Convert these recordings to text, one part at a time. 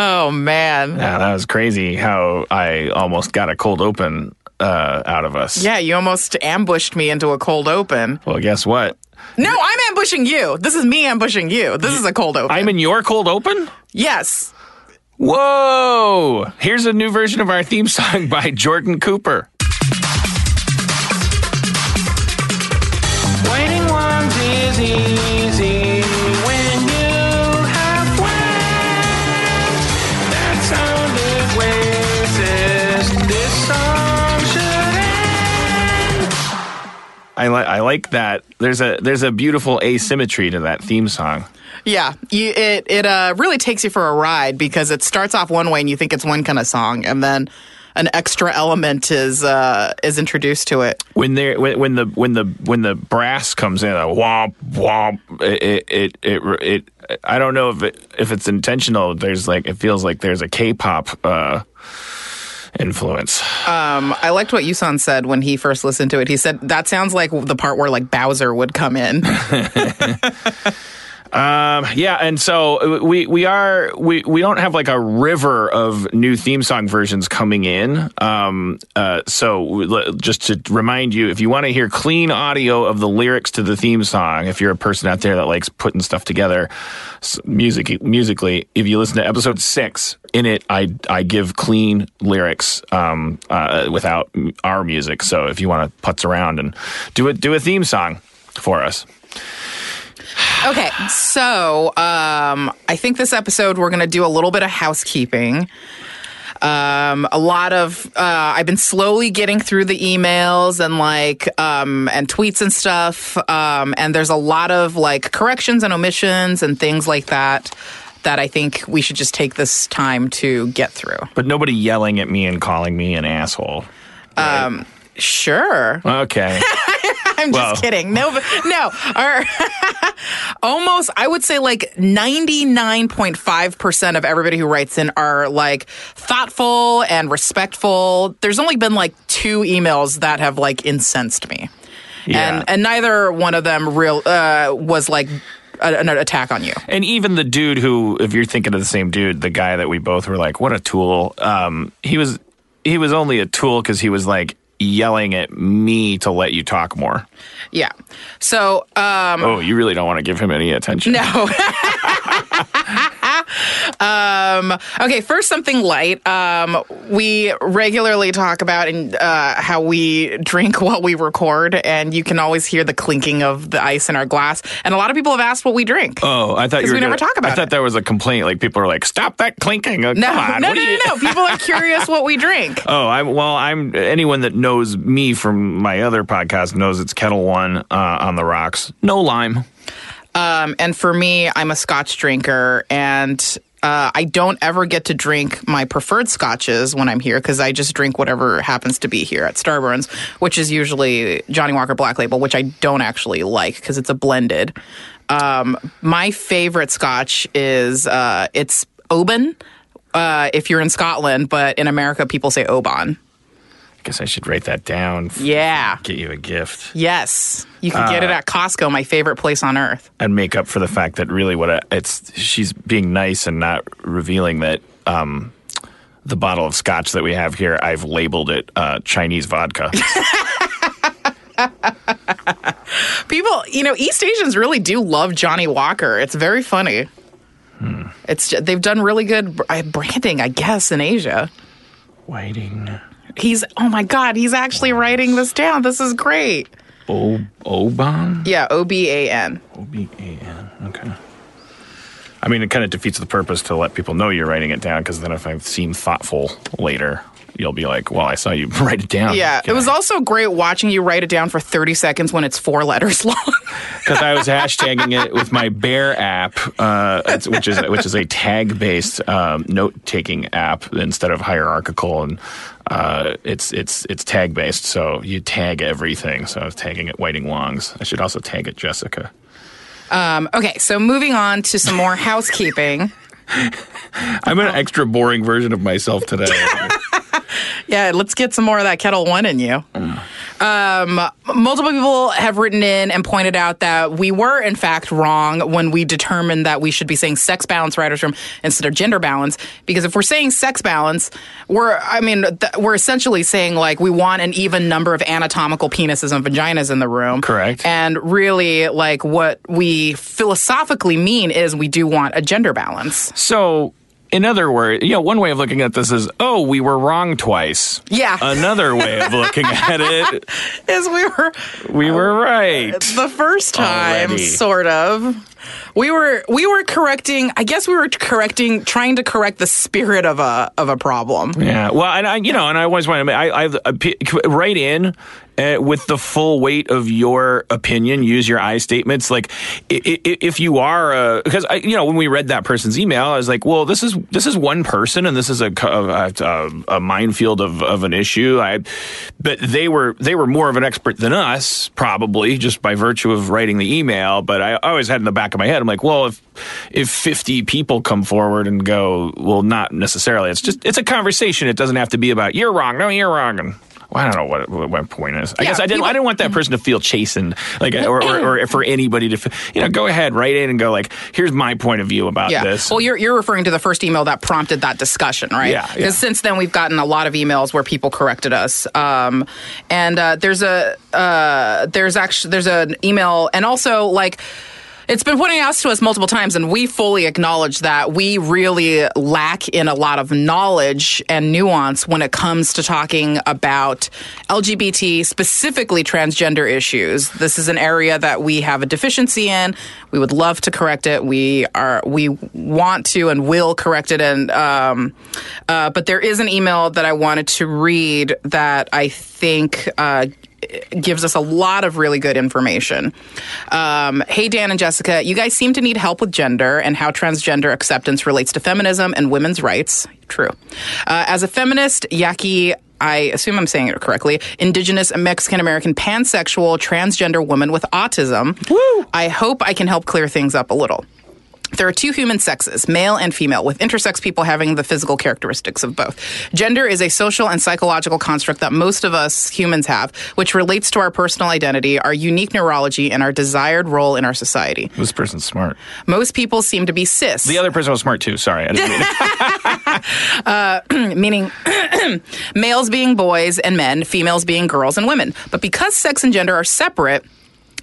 Oh man. Yeah, that was crazy how I almost got a cold open uh, out of us. Yeah, you almost ambushed me into a cold open. Well, guess what? No, I'm ambushing you. This is me ambushing you. This is a cold open. I'm in your cold open? yes. Whoa! Here's a new version of our theme song by Jordan Cooper. Whiting Wongs is I like I like that. There's a there's a beautiful asymmetry to that theme song. Yeah, you, it it uh, really takes you for a ride because it starts off one way and you think it's one kind of song, and then an extra element is uh, is introduced to it. when there when, when the when the when the brass comes in a womp womp it it it, it, it I don't know if it, if it's intentional there's like it feels like there's a K-pop uh influence Um, I liked what Yusan said when he first listened to it. He said that sounds like the part where like Bowser would come in. um yeah and so we we are we we don't have like a river of new theme song versions coming in. Um uh so just to remind you if you want to hear clean audio of the lyrics to the theme song if you're a person out there that likes putting stuff together music musically if you listen to episode 6 in it I I give clean lyrics um uh without our music. So if you want to putz around and do it do a theme song for us Okay, so um, I think this episode we're going to do a little bit of housekeeping. Um, a lot of uh, I've been slowly getting through the emails and like um, and tweets and stuff, um, and there's a lot of like corrections and omissions and things like that that I think we should just take this time to get through. but nobody yelling at me and calling me an asshole Um, sure. okay I'm Well- just kidding. No, no. Our, almost, I would say like 99.5% of everybody who writes in are like thoughtful and respectful. There's only been like two emails that have like incensed me. Yeah. And, and neither one of them real, uh, was like an attack on you. And even the dude who, if you're thinking of the same dude, the guy that we both were like, "What a tool!" Um, he was, he was only a tool because he was like yelling at me to let you talk more. Yeah. So, um, Oh, you really don't want to give him any attention. No. um, okay, first something light. Um, we regularly talk about in, uh, how we drink while we record, and you can always hear the clinking of the ice in our glass. And a lot of people have asked what we drink. Oh, I thought you were we never gonna- talk about I thought it. there was a complaint. Like people are like, "Stop that clinking!" Uh, no, Come on, no, no, no, no. People are curious what we drink. Oh, I'm well. I'm anyone that knows me from my other podcast knows it's Ketel One uh, on the rocks. No lime. Um, and for me, I'm a Scotch drinker, and uh, I don't ever get to drink my preferred scotches when I'm here because I just drink whatever happens to be here at Starburns, which is usually Johnnie Walker Black Label, which I don't actually like because it's a blended. Um, my favorite Scotch is uh, it's Oban. Uh, if you're in Scotland, but in America, people say Oban. I guess I should write that down. Yeah. Get you a gift. Yes. You can get it at Costco, my favorite place on earth. and make up for the fact that really what I, it's she's being nice and not revealing that um, the bottle of scotch that we have here I've labeled it uh, Chinese vodka. People, you know, East Asians really do love Johnnie Walker. It's very funny. It's ju- they've done really good br- uh, branding, I guess, in Asia. Waiting. He's oh my god, he's actually writing this down. This is great. O Oban Yeah, O B A N. O B A N. Okay. I mean, it kind of defeats the purpose to let people know you're writing it down because then if I seem thoughtful later, you'll be like, "Well, I saw you write it down." Yeah, it was also great watching you write it down for 30 seconds when it's four letters long. because I was hashtagging it with my Bear app, uh, which is which is a tag based um, note taking app instead of hierarchical, and uh, it's it's it's tag based. So you tag everything. So I was tagging it Whiting Wongs. I should also tag it Jessica. um, okay, so moving on to some more housekeeping. I'm an extra boring version of myself today. Yeah, let's get some more of that Ketel One in you. Um, multiple people have written in and pointed out that we were, in fact, wrong when we determined that we should be saying sex balance writers' room instead of gender balance. Because if we're saying sex balance, we're, I mean, th- we're essentially saying like we want an even number of anatomical penises and vaginas in the room. Correct. And really, like what we philosophically mean is we do want a gender balance. So, in other words, you know, one way of looking at this is, oh, we were wrong twice. Yeah. Another way of looking at it, Is we were we were right. the first time Already. sort of we were we were correcting i guess we were correcting trying to correct the spirit of a of a problem Yeah. Well, and I, you know, and I always want to, I, I, uh, write in uh, with the full weight of your opinion. Use your I statements. Like, if you are, because I, you know, when we read that person's email, I was like, well, this is this is one person, and this is a a, a, a minefield of, of an issue. I, but they were they were more of an expert than us, probably just by virtue of writing the email. But I always had in the back of my head, I'm like, well, if if 50 people come forward and go, well, not necessarily. It's just it's a conversation. It doesn't have to be about you're wrong, no, you're wrong, and. Well, I don't know what, what my point is. I Yeah, guess I didn't. I didn't want that person to feel chastened, like, or, or, or for anybody to, you know, go ahead, write in and go like, "Here's my point of view about yeah this." well you're you're referring to the first email that prompted that discussion right Yeah, because yeah. since then we've gotten a lot of emails where people corrected us um and uh there's a uh there's actually there's an email and also like it's been pointing out to us multiple times, and we fully acknowledge that we really lack in a lot of knowledge and nuance when it comes to talking about LGBT, specifically transgender issues. This is an area that we have a deficiency in. We would love to correct it. We are we want to and will correct it. And um, uh, but there is an email that I wanted to read that I think. Uh, gives us a lot of really good information. Um, hey, Dan and Jessica, you guys seem to need help with gender and how transgender acceptance relates to feminism and women's rights. True. Uh, as a feminist, Yaqui, I assume I'm saying it correctly, indigenous Mexican American pansexual transgender woman with autism, Woo! I hope I can help clear things up a little. There are two human sexes, male and female, with intersex people having the physical characteristics of both. Gender is a social and psychological construct that most of us humans have, which relates to our personal identity, our unique neurology, and our desired role in our society. this person's smart. Most people seem to be cis. The other person was smart too. Sorry, I didn't mean it. Uh, meaning males being boys and men, females being girls and women. But because sex and gender are separate,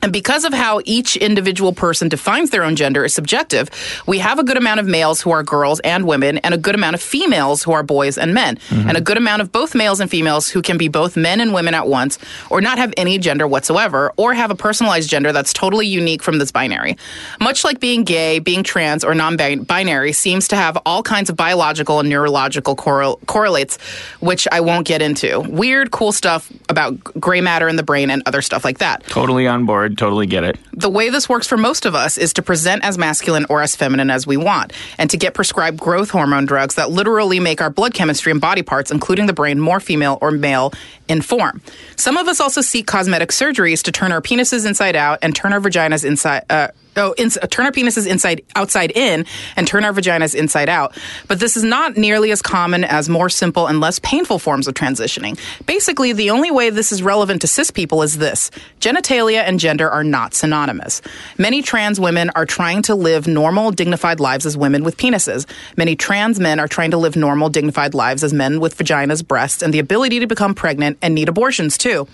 and because of how each individual person defines their own gender is subjective, we have a good amount of males who are girls and women, and a good amount of females who are boys and men, mm-hmm. and a good amount of both males and females who can be both men and women at once, or not have any gender whatsoever, or have a personalized gender that's totally unique from this binary. Much like being gay, being trans, or non binary seems to have all kinds of biological and neurological correl- correlates, which I won't get into. Weird, cool stuff about gray matter in the brain and other stuff like that. totally on board. Totally get it. The way this works for most of us is to present as masculine or as feminine as we want, and to get prescribed growth hormone drugs that literally make our blood chemistry and body parts, including the brain, more female or male in form. Some of us also seek cosmetic surgeries to turn our penises inside out and turn our vaginas inside. Uh, Oh, ins- turn our penises inside outside in and turn our vaginas inside out. But this is not nearly as common as more simple and less painful forms of transitioning. Basically, the only way this is relevant to cis people is this genitalia and gender are not synonymous. Many trans women are trying to live normal, dignified lives as women with penises. Many trans men are trying to live normal, dignified lives as men with vaginas, breasts, and the ability to become pregnant and need abortions too.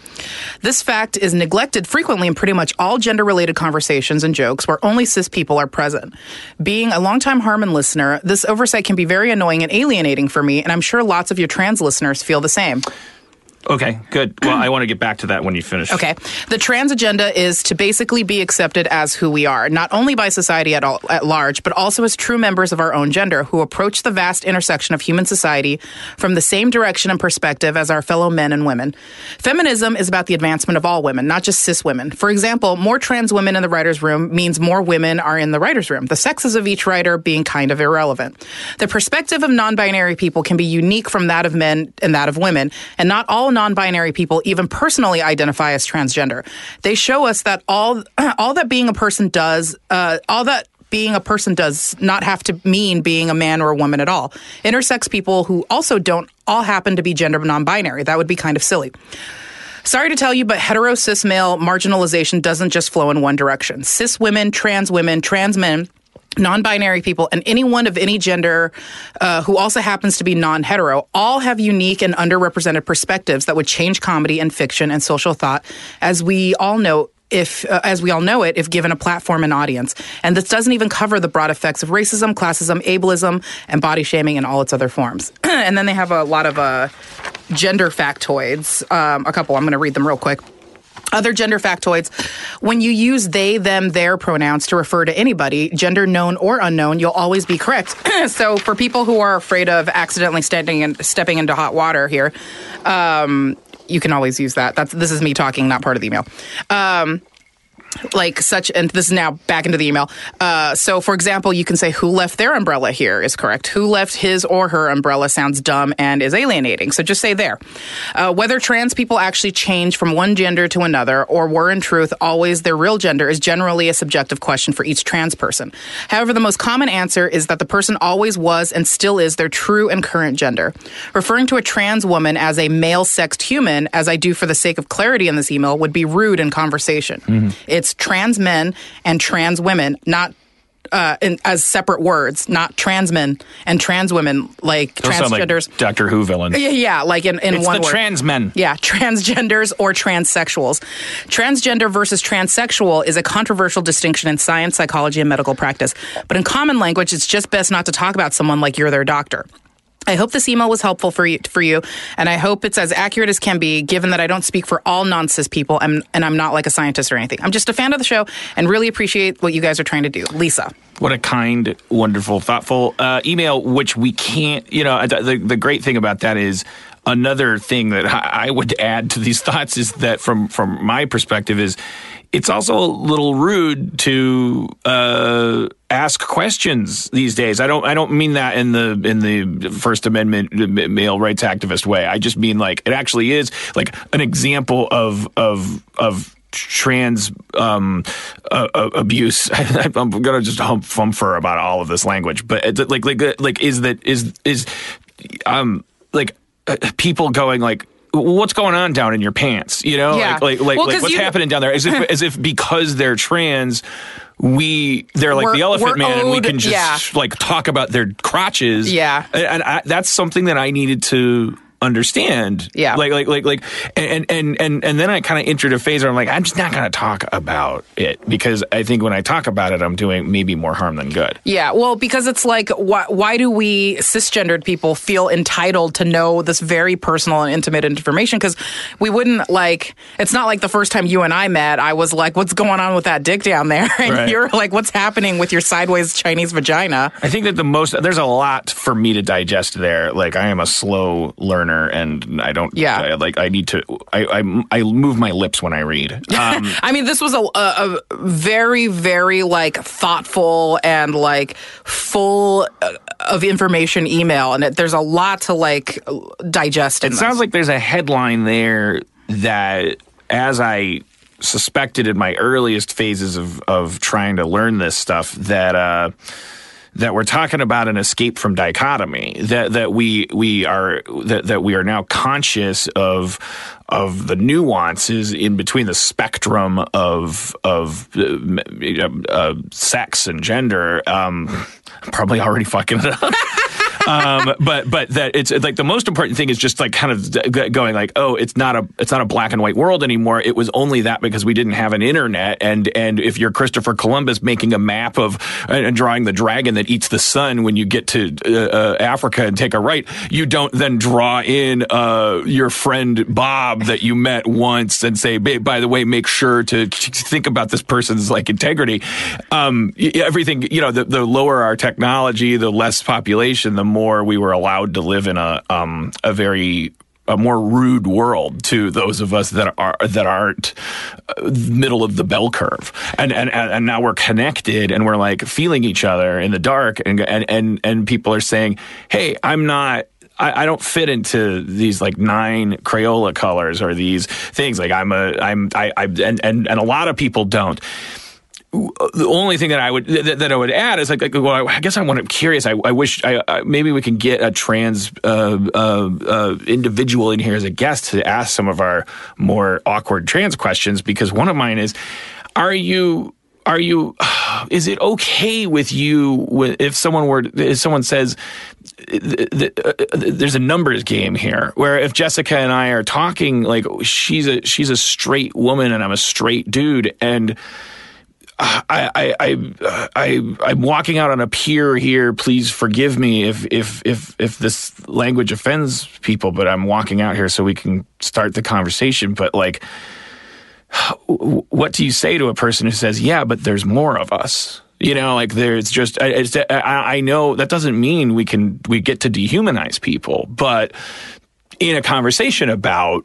This fact is neglected frequently in pretty much all gender related conversations and jokes where only cis people are present. Being a longtime Harmon listener, this oversight can be very annoying and alienating for me, and I'm sure lots of your trans listeners feel the same. Okay, good. Well, I want to get back to that when you finish. Okay. The trans agenda is to basically be accepted as who we are, not only by society at, all, at large, but also as true members of our own gender who approach the vast intersection of human society from the same direction and perspective as our fellow men and women. Feminism is about the advancement of all women, not just cis women. For example, more trans women in the writer's room means more women are in the writer's room, the sexes of each writer being kind of irrelevant. The perspective of non binary people can be unique from that of men and that of women, and not all non-binary people even personally identify as transgender. They show us that all all that being a person does, uh, all that being a person does not have to mean being a man or a woman at all. Intersex people who also don't all happen to be gender non-binary. That would be kind of silly. Sorry to tell you, but hetero cis male marginalization doesn't just flow in one direction. Cis women, trans women, trans men, non binary people, and anyone of any gender uh, who also happens to be non hetero all have unique and underrepresented perspectives that would change comedy and fiction and social thought, as we all know if, uh, as we all know it, if given a platform and audience. And this doesn't even cover the broad effects of racism, classism, ableism, and body shaming in all its other forms. and then they have a lot of uh, gender factoids. Um, a couple, I'm going to read them real quick. Other gender factoids. When you use they, them, their pronouns to refer to anybody, gender known or unknown, you'll always be correct. so for people who are afraid of accidentally standing and stepping into hot water here, um, you can always use that. That's this is me talking, not part of the email. Um, like such and this is now back into the email. Uh, so for example you can say who left their umbrella here? is correct. Who left his or her umbrella? sounds dumb and is alienating. So just say there. Uh, whether trans people actually change from one gender to another or were in truth always their real gender is generally a subjective question for each trans person. However the most common answer is that the person always was and still is their true and current gender. Referring to a trans woman as a male sexed human as i do for the sake of clarity in this email would be rude in conversation. Mm-hmm it's trans men and trans women, not uh, in, as separate words, not trans men and trans women, like Those sound like transgenders. Doctor Who villain. yeah, yeah, like in, in It's one the word. trans men. Yeah, transgenders or transsexuals. Transgender versus transsexual is a controversial distinction in science, psychology, and medical practice. But in common language, it's just best not to talk about someone like you're their doctor. I hope this email was helpful for you, for you, and I hope it's as accurate as can be, given that I don't speak for all non-cis people, and, and I'm not like a scientist or anything. I'm just a fan of the show and really appreciate what you guys are trying to do. Lisa. What a kind, wonderful, thoughtful uh, email, which we can't, you know, the, the great thing about that is another thing that I would add to these thoughts is that from, from my perspective is it's also a little rude to uh, ask questions these days. I don't. I don't mean that in the in the First Amendment male rights activist way. I just mean like it actually is like an example of of of trans um, uh, uh, abuse. I'm gonna just hump fumfer about all of this language, but like like like is that is is um like uh, people going like what's going on down in your pants you know Yeah. like like like, Well, like what's you- happening down there as if as if because they're trans we they're like We're- the elephant man and we can just yeah. like talk about their crotches Yeah. and, and I, that's something that i needed to understand Yeah. like like like like and and and and then i kind of entered a phase where i'm like i'm just not going to talk about it because i think when i talk about it i'm doing maybe more harm than good Yeah, well, because it's like, why, why do we cisgendered people feel entitled to know this very personal and intimate information? Because we wouldn't like. It's not like the first time you and I met, I was like, "What's going on with that dick down there?" And Right. you're like, "What's happening with your sideways Chinese vagina?" I think that the most there's a lot for me to digest there. Like I am a slow learner, and I don't. Yeah. I, like I need to. I, I I move my lips when I read. Um, I mean, this was a, a, a very, very like thoughtful and like full uh, of information email, and it, there's a lot to like digest. In it sounds like there's a headline there that, as I suspected in my earliest phases of of trying to learn this stuff, that. uh that we're talking about an escape from dichotomy that that we we are that, that we are now conscious of of the nuances in between the spectrum of of uh, uh, sex and gender um probably already fucking it up um, but but that it's like the most important thing is just like kind of going like oh it's not a it's not a black and white world anymore. It was only that because we didn't have an internet. And and if you're Christopher Columbus making a map of and, and drawing the dragon that eats the sun when you get to uh, uh, Africa and take a right you don't then draw in uh, your friend Bob that you met once and say "Babe, by the way make sure to think about this person's like integrity. Um, everything you know the, the lower our technology the less population the more we were allowed to live in a um, a very a more rude world to those of us that are that aren't uh, middle of the bell curve, and and and now we're connected and we're like feeling each other in the dark, and and and, and people are saying, "Hey, I'm not." I, don't fit into these like nine Crayola colors or these things. Like I'm a, I'm, I, I and, and, and a lot of people don't the only thing that I would that, that I would add is like, like well, I guess I want. I'm curious. I, I wish I, I, maybe we can get a trans uh, uh, uh, individual in here as a guest to ask some of our more awkward trans questions because one of mine is, are you are you is it okay with you if someone were if someone says there's a numbers game here where if Jessica and I are talking like she's a she's a straight woman and I'm a straight dude and I, I, I, I, I'm walking out on a pier here. Please forgive me if, if, if, if this language offends people, but I'm walking out here so we can start the conversation. But like, what do you say to a person who says, "Yeah, but there's more of us"? You know, like there's just it's, I, I know that doesn't mean we can we get to dehumanize people, but in a conversation about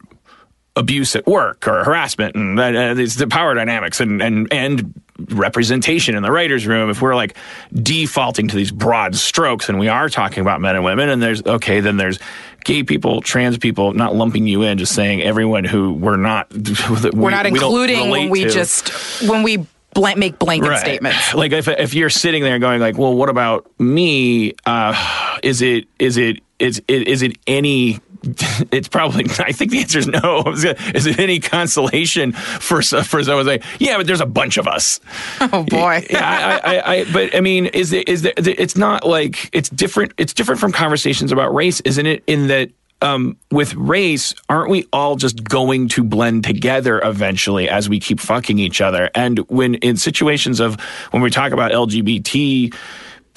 abuse at work or harassment and uh, the power dynamics and and and representation in the writers room if we're like defaulting to these broad strokes and we are talking about men and women and there's okay then there's gay people, trans people, not lumping you in, just saying everyone who we're not we're we, not including we when we to. just when we blank, make blanket right. statements. Like if if you're sitting there going like, well, what about me? Uh, is it is it is it is it any it's probably. I think the answer is no. Is it any consolation for for someone say, yeah, but there's a bunch of us. Oh boy. yeah, I, I, I, but I mean, is it is there, it's not like it's different. It's different from conversations about race, isn't it? In that um, with race, aren't we all just going to blend together eventually as we keep fucking each other? And when in situations of when we talk about LGBT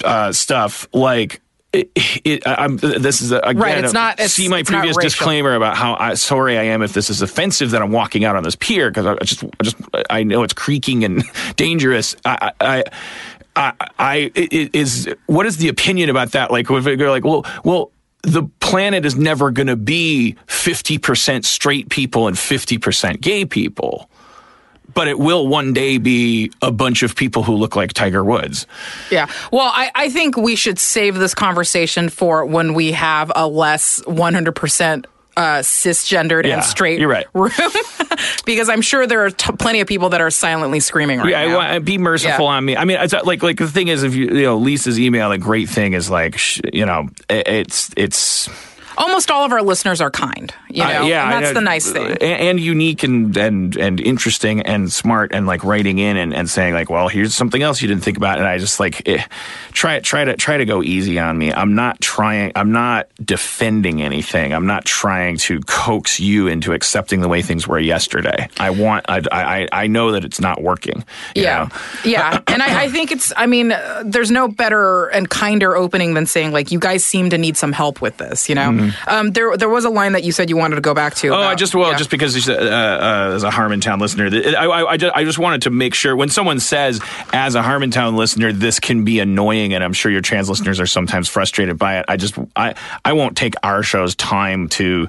uh, stuff, like it, it, I'm, this is a, again, right. It's not. It's, see my previous disclaimer about how I, sorry I am if this is offensive that I'm walking out on this pier because I just, I just, I know it's creaking and dangerous. I, I, I, I it is. What is the opinion about that? Like, if you're like, well, well, the planet is never going to be 50% straight people and 50% gay people but it will one day be a bunch of people who look like Tiger Woods. Yeah. Well, I, I think we should save this conversation for when we have a less 100% uh, cisgendered yeah, and straight you're right. room because I'm sure there are t- plenty of people that are silently screaming right yeah, now. Yeah, be merciful yeah. on me. I mean, it's like like the thing is, if you you know Lisa's email, the great thing is like sh- you know it's it's almost all of our listeners are kind. You know, uh, yeah, and that's the nice thing, and, and, unique and and and interesting and smart and like writing in and, and saying like, well, here's something else you didn't think about, and I just like eh, try try to try to go easy on me. I'm not trying. I'm not defending anything. I'm not trying to coax you into accepting the way things were yesterday. I want. I I, I know that it's not working. Yeah, know? yeah, and I, I think it's. I mean, there's no better and kinder opening than saying like, you guys seem to need some help with this. You know. Mm-hmm. Um, there, there was a line that you said you wanted to go back to. Oh, about, I just well, yeah. just because uh, uh, as a Harmontown listener, I, I, I, just, I just wanted to make sure when someone says as a Harmontown listener, this can be annoying, and I'm sure your trans listeners are sometimes frustrated by it. I just, I, I won't take our show's time to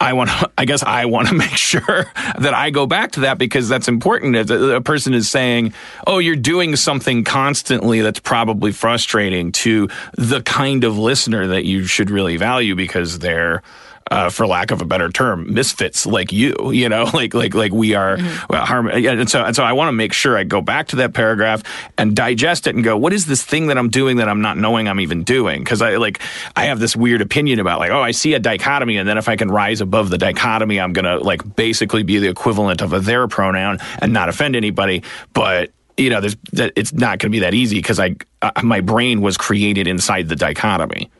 I want to, I guess I want to make sure that I go back to that because that's important. If a person is saying, oh, you're doing something constantly that's probably frustrating to the kind of listener that you should really value because they're uh, for lack of a better term, misfits like you, you know, like like like we are. Mm-hmm. Well, harm, and so and so, I want to make sure I go back to that paragraph and digest it and go, what is this thing that I'm doing that I'm not knowing I'm even doing? Because I like I have this weird opinion about like, oh, I see a dichotomy, and then if I can rise above the dichotomy, I'm gonna like basically be the equivalent of a their pronoun and not offend anybody, but you know, there's that it's not going to be that easy because I, uh, my brain was created inside the dichotomy.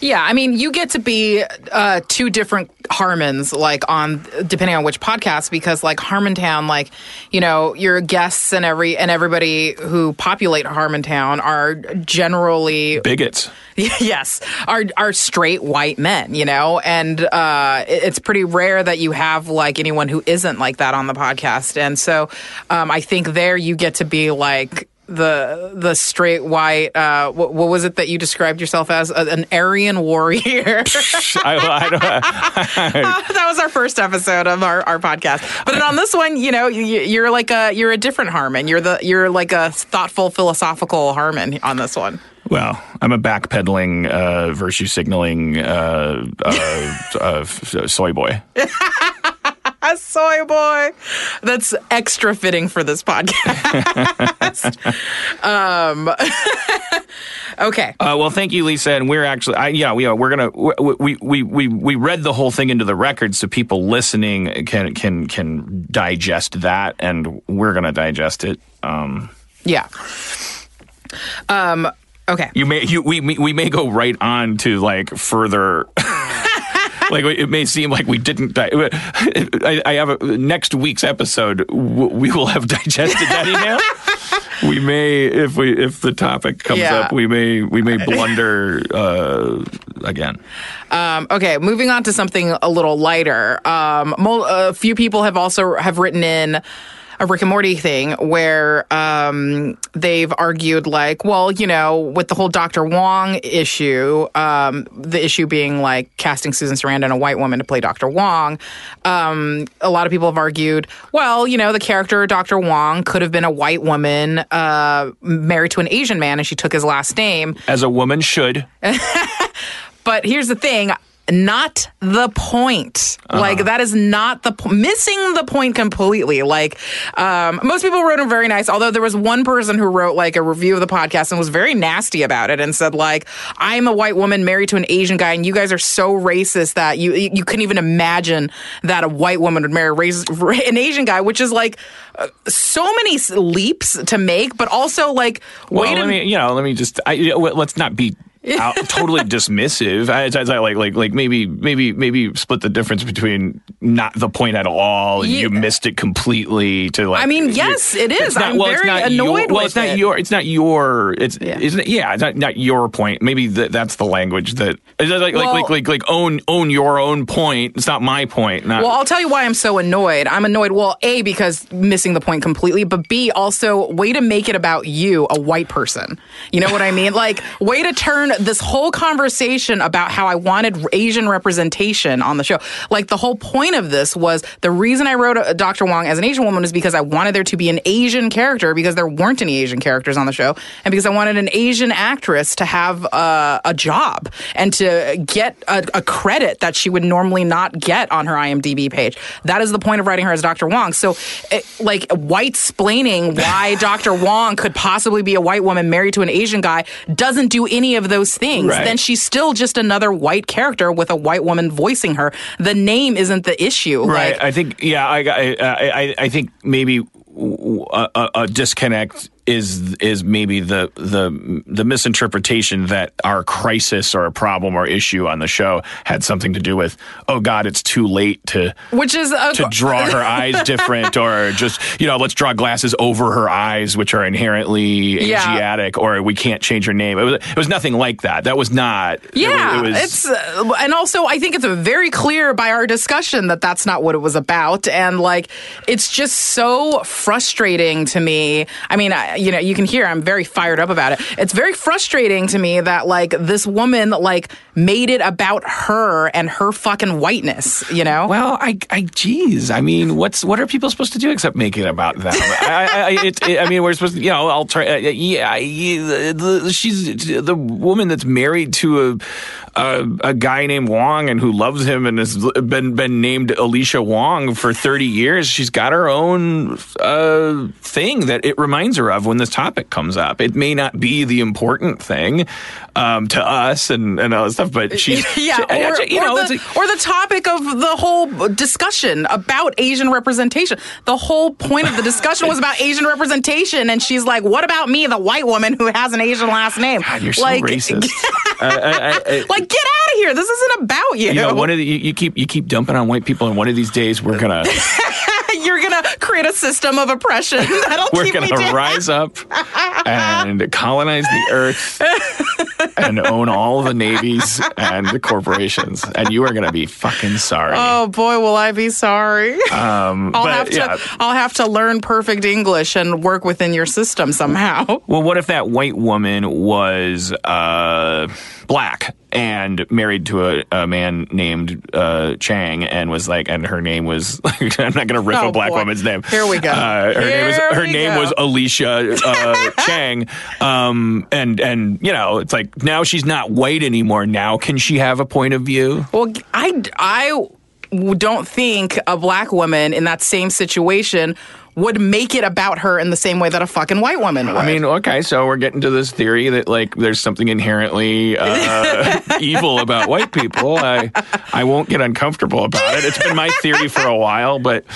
Yeah, I mean, you get to be uh, two different Harmons, like on depending on which podcast, because like Harmontown, like you know, your guests and every and everybody who populate Harmontown are generally bigots. yes, are are straight white men, you know, and uh, it's pretty rare that you have like anyone who isn't like that on the podcast, and so um, I think there you get to be like the the straight white uh, what, what, was it that you described yourself as an Aryan warrior? I, I uh, that was our first episode of our, our podcast. But on this one, you know, you, are like a you're a different Harmon. You're the you're like a thoughtful, philosophical Harmon on this one. Well, I'm a backpedaling, uh, virtue signaling uh, uh, uh soy boy. Soy boy. That's extra fitting for this podcast. um, okay. Uh, well, thank you, Lisa. And we're actually, I, yeah, we are. We're gonna we, we we we read the whole thing into the record so people listening can can can digest that, and we're gonna digest it. Um, yeah. Um. Okay. You may you we we may go right on to like further. like it may seem like we didn't. Di- I, I have a next week's episode. We will have digested that email. we may, if we if the topic comes Yeah. up, we may we may blunder uh, again. Um, okay, moving on to something a little lighter. Um, a few people have also have written in a Rick and Morty thing where um, they've argued like, well, you know, with the whole Dr. Wong issue, um, the issue being like casting Susan Sarandon, a white woman, to play Dr. Wong. Um, a lot of people have argued, well, you know, the character Dr. Wong could have been a white woman uh, married to an Asian man, and she took his last name. As a woman should. But here's the thing. Not the point. Like that is not the po- missing the point completely. Like um, most people wrote them very nice. Although there was one person who wrote like a review of the podcast and was very nasty about it and said like, "I'm a white woman married to an Asian guy, and you guys are so racist that you you couldn't even imagine that a white woman would marry race, an Asian guy," which is like uh, so many leaps to make, but also like Well, wait a let me, you know, let me just, I, let's not be out, totally dismissive. I, I, I like, like, like maybe, maybe, maybe split the difference between not the point at all. and You missed it completely. To like, I mean, yes, it is. Not, I'm well, very annoyed your, Well, it's not it. your. It's not your. It's Yeah. isn't it? Yeah, it's not, not your point. Maybe th- that's the language that is that like, Well- like, like, like, like own own your own point. It's not my point. Not, Well, I'll tell you why I'm so annoyed. I'm annoyed, well, A, because missing the point completely, but B, also, way to make it about you, a white person. You know what I mean? Like, way to turn this whole conversation about how I wanted Asian representation on the show. Like, the whole point of this was the reason I wrote uh, Dr. Wong as an Asian woman is because I wanted there to be an Asian character because there weren't any Asian characters on the show, and because I wanted an Asian actress to have uh, a job and to get a, a credit that she would normally not get on her IMDb page. That is the point of writing her as Dr. Wong. So, it, like, white splaining why Dr. Wong could possibly be a white woman married to an Asian guy doesn't do any of those things. Right. Then she's still just another white character with a white woman voicing her. The name isn't the issue. Right. Like, I think. Yeah. I. I. I, I think maybe a, a, a disconnect is is maybe the the the misinterpretation that our crisis or a problem or issue on the show had something to do with. Oh God, it's too late to which is a, to draw her eyes different or just you know let's draw glasses over her eyes which are inherently Yeah. asiatic or we can't change her name it was it was nothing like that that was not it was- Yeah, it was, it's uh, and also I think it's very clear by our discussion that that's not what it was about, and like it's just so frustrating to me. I mean, I, you know, you can hear I'm very fired up about it. It's very frustrating to me that like this woman like made it about her and her fucking whiteness. You know? Well, I, I, geez, I mean, what's what are people supposed to do except make it about them? I, I, it, it- I mean, we're supposed to, you know, I'll try. Uh, yeah, the, she's the woman that's married to a, a a guy named Wong and who loves him and has been been named Alicia Wong for thirty years. She's got her own uh, thing that it reminds her of when this topic comes up. It may not be the important thing um, to us and and all that stuff, but she's yeah, she- or, you or know, the, a- or the topic of the whole discussion about Asian representation. The whole point of the discussion was about Asian representation, and she's like, "What about me, the white woman who has an Asian last name?" God, you're so like, racist. I, I, I, like, get out of here! This isn't about you. you know, one of the, you, you keep you keep dumping on white people, and one of these days we're gonna create a system of oppression that'll we're keep me gonna down. rise up and colonize the earth and own all the navies and the corporations, and you are gonna be fucking sorry. Oh boy, will I be sorry! um, I'll but have to. yeah. I'll have to learn perfect English and work within your system somehow. Well, what if that white woman was uh, black and married to a, a man named uh, Chang and was like, and her name was, I'm not going to rip Oh, a black boy. woman's name. Here we go. Uh, her name was her name go. was Alicia uh, Chang, um, and and you know, it's like now she's not white anymore. Now can she have a point of view? Well, I I don't think a black woman in that same situation would make it about her in the same way that a fucking white woman would. I mean, okay, so we're getting to this theory that like there's something inherently uh, evil about white people. I I won't get uncomfortable about it. It's been my theory for a while, but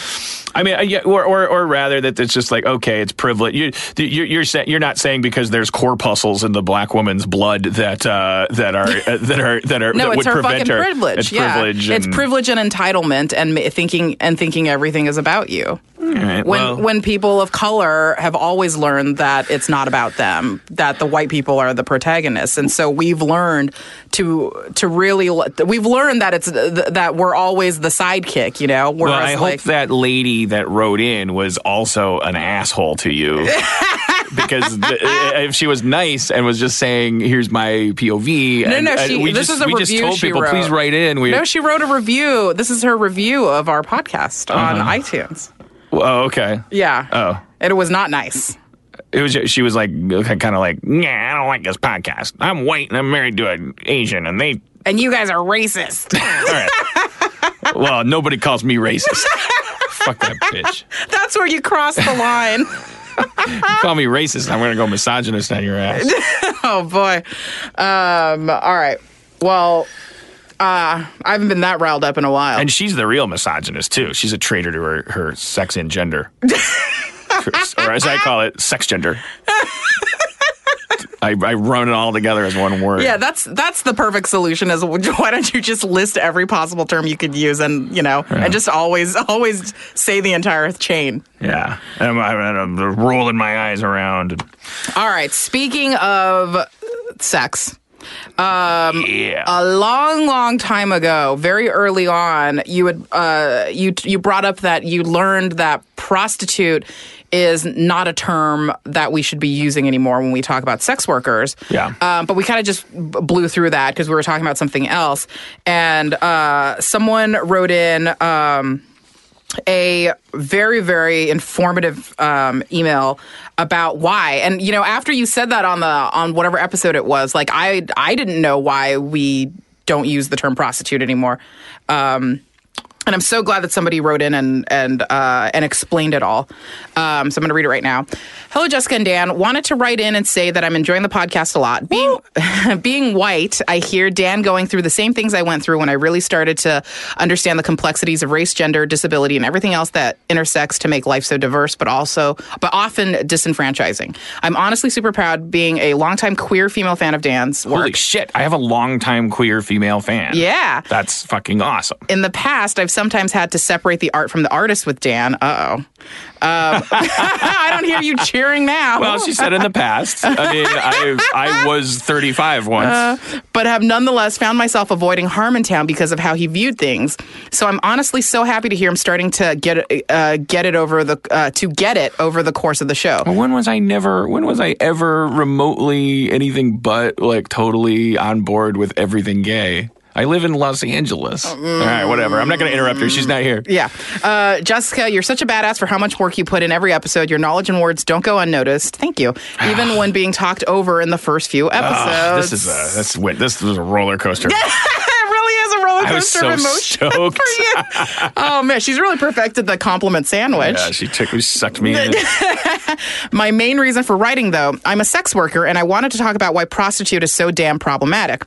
I mean, uh, yeah, or, or or rather that it's just like okay, it's privilege. You you're you're, say, you're not saying because there's corpuscles in the black woman's blood that uh, that are uh, that are that are no, that it's would her prevent fucking her. privilege. It's yeah. privilege. it's privilege and entitlement, and thinking and thinking everything is about you. All right, When well, when people of color have always learned that it's not about them, that the white people are the protagonists, and so we've learned to to really we've learned that it's that we're always the sidekick, you know. well, I like hope that lady that wrote in was also an asshole to you. because the, if she was nice and was just saying, "Here's my POV," No, and, no, and she- we this just is a we just review told she people, wrote. please write in. We, no, she wrote a review. This is her review of our podcast on Uh-huh. iTunes. Oh, okay. Yeah. Oh. And it was not nice. It was. She was like, kind of like, "Yeah, I don't like this podcast. I'm white and I'm married to an Asian, and they." And you guys are racist. All right. well, nobody calls me racist. Fuck that bitch. That's where you cross the line. Call me racist. I'm gonna go misogynist on your ass. oh boy. Um, all right. Well, uh, I haven't been that riled up in a while. And she's the real misogynist too. She's a traitor to her, her sex and gender, or as I call it, sex gender. I, I run it all together as one word. yeah, that's that's the perfect solution. Is why don't you just list every possible term you could use, and you know, and just always always say the entire chain. yeah. And I'm, I'm rolling my eyes around. All right. Speaking of sex, Um, Yeah. a long, long time ago, very early on, you would uh, you you brought up that you learned that prostitute is not a term that we should be using anymore when we talk about sex workers. Yeah. Um, but we kind of just blew through that because we were talking about something else, and uh, someone wrote in. Um, a very very informative um, email about why. And you know after you said that on the on whatever episode it was like i i didn't know why we don't use the term prostitute anymore. Um, and I'm so glad that somebody wrote in and and uh, and explained it all. Um, so I'm going to read it right now. Hello, Jessica and Dan. Wanted to write in and say that I'm enjoying the podcast a lot. Being being white, I hear Dan going through the same things I went through when I really started to understand the complexities of race, gender, disability, and everything else that intersects to make life so diverse, but also but often disenfranchising. I'm honestly super proud being a longtime queer female fan of Dan's work. Holy shit! I have a longtime queer female fan. Yeah. That's fucking awesome. in the past, I've sometimes had to separate the art from the artist with Dan. Uh oh. Um, I don't hear you cheering now. Well, she said in the past. I mean, I I was 35 once. but have nonetheless found myself avoiding Harmontown because of how he viewed things. So I'm honestly so happy to hear him starting to get it, uh, get it over the uh, to get it over the course of the show. When was I never? When was I ever remotely anything but like totally on board with everything gay? I live in Los Angeles. All right, whatever. I'm not going to interrupt her. She's not here. Yeah. Uh, Jessica, you're such a badass for how much work you put in every episode. Your knowledge and words don't go unnoticed. Thank you. Even when being talked over in the first few episodes. Ah, this is a this went this was a roller coaster. it really is a roller I was coaster so stoked. oh man, she's really perfected the compliment sandwich. Yeah, she took she sucked me in. My main reason for writing, though, I'm a sex worker and I wanted to talk about why prostitute is so damn problematic.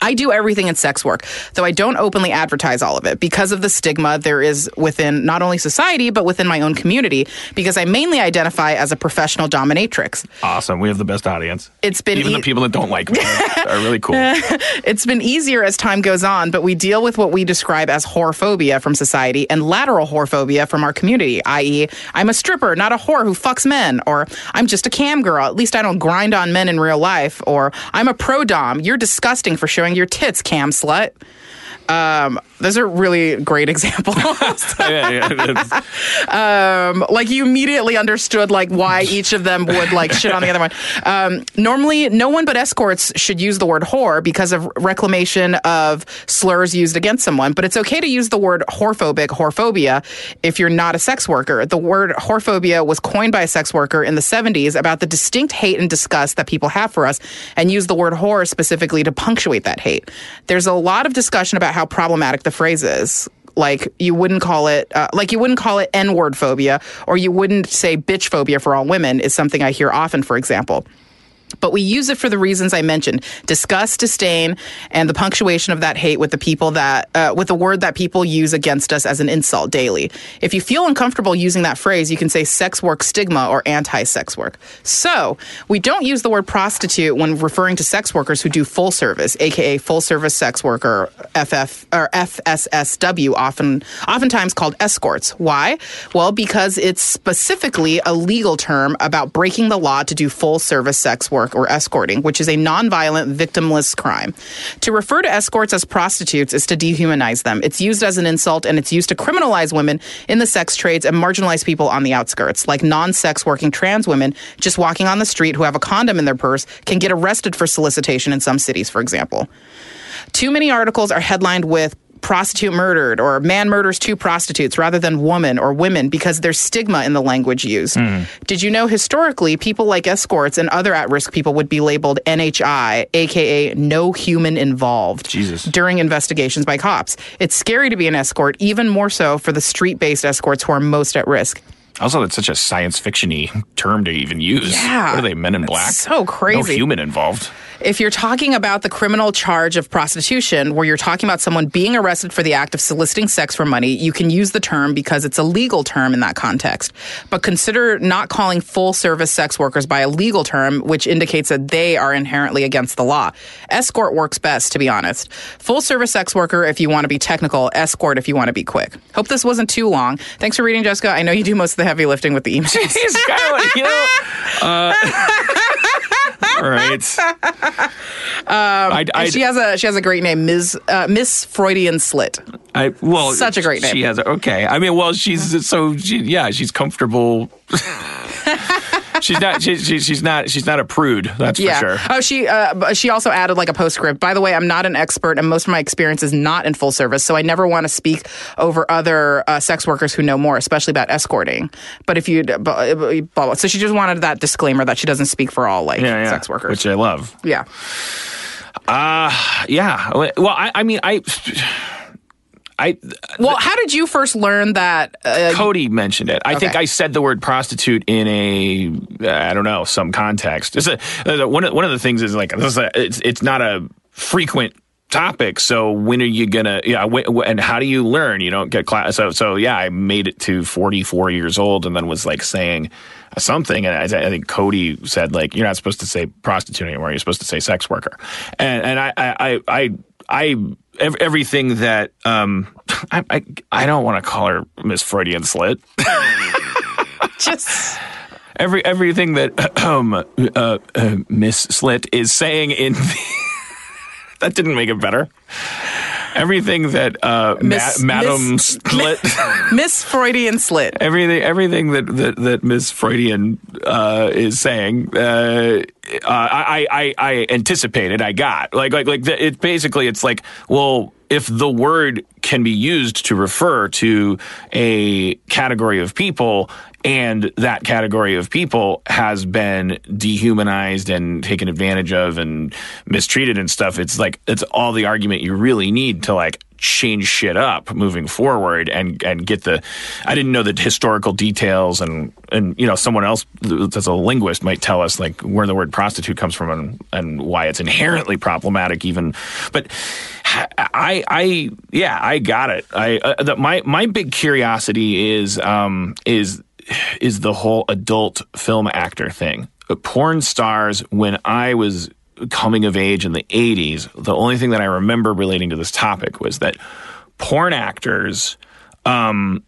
I do everything in sex work, though I don't openly advertise all of it because of the stigma there is within not only society, but within my own community, because I mainly identify as a professional dominatrix. Awesome. We have the best audience. It's been Even e- the people that don't like me are really cool. It's been easier as time goes on, but we deal with what we describe as whorephobia from society and lateral whorephobia from our community, i.e., I'm a stripper, not a whore who fucks men, or I'm just a cam girl, at least I don't grind on men in real life, or I'm a pro dom, you're disgusting for showing your tits, cam slut. Um, those are really great examples. Yeah, yeah, um, like you immediately understood like why each of them would like shit on the other one. Um, normally, no one but escorts should use the word whore because of reclamation of slurs used against someone. But it's okay to use the word whorephobic, whorephobia, if you're not a sex worker. The word whorephobia was coined by a sex worker in the 70s about the distinct hate and disgust that people have for us, and used the word whore specifically to punctuate that hate. There's a lot of discussion about how problematic the phrase is Like you wouldn't call it uh, like you wouldn't call it N-word phobia, or you wouldn't say bitch phobia for all women. Is something I hear often. For example but we use it for the reasons I mentioned: disgust, disdain, and the punctuation of that hate with the people that uh, with the word that people use against us as an insult daily. If you feel uncomfortable using that phrase, you can say sex work stigma or anti-sex work. So we don't use the word prostitute when referring to sex workers who do full service, aka full service sex worker, FF or FSSW, often oftentimes called escorts. Why? Well, because it's specifically a legal term about breaking the law to do full service sex work or escorting, which is a nonviolent, victimless crime. To refer to escorts as prostitutes is to dehumanize them. It's used as an insult and it's used to criminalize women in the sex trades and marginalize people on the outskirts, like non sex working trans women just walking on the street who have a condom in their purse can get arrested for solicitation in some cities, for example. Too many articles are headlined with prostitute murdered or man murders two prostitutes rather than woman or women because there's stigma in the language used. Mm. Did you know historically people like escorts and other at risk people would be labeled NHI, aka no human involved, Jesus. during investigations by cops? It's scary to be an escort, even more so for the street based escorts who are most at risk. Also, it's such a science fictiony term to even use. Yeah. What are they, men in black? So crazy. No human involved. If you're talking about the criminal charge of prostitution, where you're talking about someone being arrested for the act of soliciting sex for money, you can use the term because it's a legal term in that context. But consider not calling full service sex workers by a legal term, which indicates that they are inherently against the law. Escort works best, to be honest. Full service sex worker if you want to be technical, escort if you want to be quick. Hope this wasn't too long. Thanks for reading, Jessica. I know you do most of the heavy lifting with the emails. Jeez, Skylar, you know. Uh, all right. Um, I, I, she has a she has a great name, Ms. Uh, Miss Freudian Slit. I well, such a great name. She has a, okay. I mean, well, she's so she, yeah, she's comfortable. she's not. She, she, she's not. She's not a prude. That's yeah. for sure. Oh, she. Uh, she also added like a postscript. By the way, I'm not an expert, and most of my experience is not in full service, so I never want to speak over other uh, sex workers who know more, especially about escorting. But if you, blah blah. so she just wanted that disclaimer that she doesn't speak for all like yeah, yeah. sex workers, which I love. Yeah. Uh yeah. Well, I, I mean, I. I well, how did you first learn that? Uh, Cody mentioned it. I okay. think I said the word prostitute in a I don't know some context. It's a, one of one of the things is like it's it's not a frequent topic. So when are you gonna? Yeah, and how do you learn? You don't get class. So so yeah, I made it to forty four years old, and then was like saying something. And I, I, think Cody said like you're not supposed to say prostitute anymore. You're supposed to say sex worker. And and I I I I everything that um I I, I don't want to call her Miss Freudian slit. Just every everything that um uh, uh, Miss Slit is saying in the that didn't make it better everything that uh, Miss, Ma- Madam Miss, Slit, Miss Freudian Slit, everything, everything that that, that Miss Freudian uh, is saying, uh, I, I I anticipated. I got like like like the, it. Basically, it's like well if the word can be used to refer to a category of people and that category of people has been dehumanized and taken advantage of and mistreated and stuff. It's like it's all the argument you really need to like change shit up moving forward and and get the I didn't know the historical details and and you know someone else that's a linguist might tell us like where the word prostitute comes from and and why it's inherently problematic even. But I I yeah I got it. I uh, the, my my big curiosity is um is is the whole adult film actor thing porn stars when I was coming of age in the 80s, the only thing that I remember relating to this topic was that porn actors, um,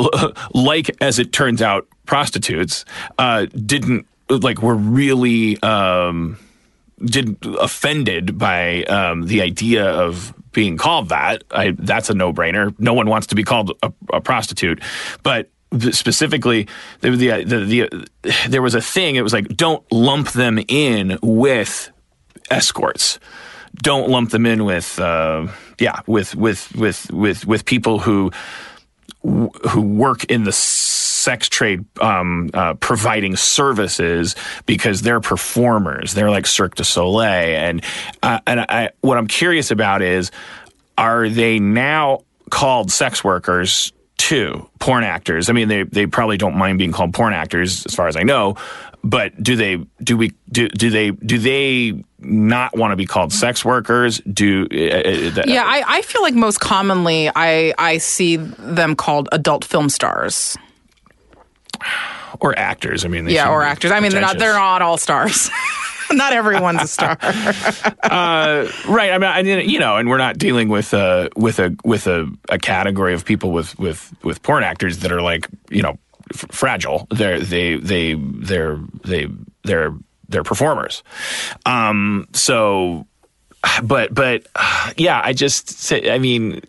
like as it turns out, prostitutes, uh, didn't like were really um, did offended by um, the idea of being called that. I, that's a no brainer. No one wants to be called a, a prostitute, but specifically the, the, the, the, there was a thing it was like don't lump them in with escorts. Don't lump them in with uh, yeah with with with with with people who who work in the sex trade um, uh, providing services because they're performers. They're like Cirque du Soleil, and uh, and I, what I'm curious about is, are they now called sex workers too, porn actors. I mean, they they probably don't mind being called porn actors, as far as I know. But do they do we do do they do they not want to be called sex workers? Do uh, uh, that- Yeah, I, I feel like most commonly I I see them called adult film stars. Or actors? I mean, Yeah, or actors. I mean, they're not they're not all stars. not everyone's a star. right. I mean, I you know, and we're not dealing with a with a with a, a category of people with with with porn actors that are like you know f- fragile. They're they they they're they they're they're performers. Um. So. But but yeah, I just say I mean,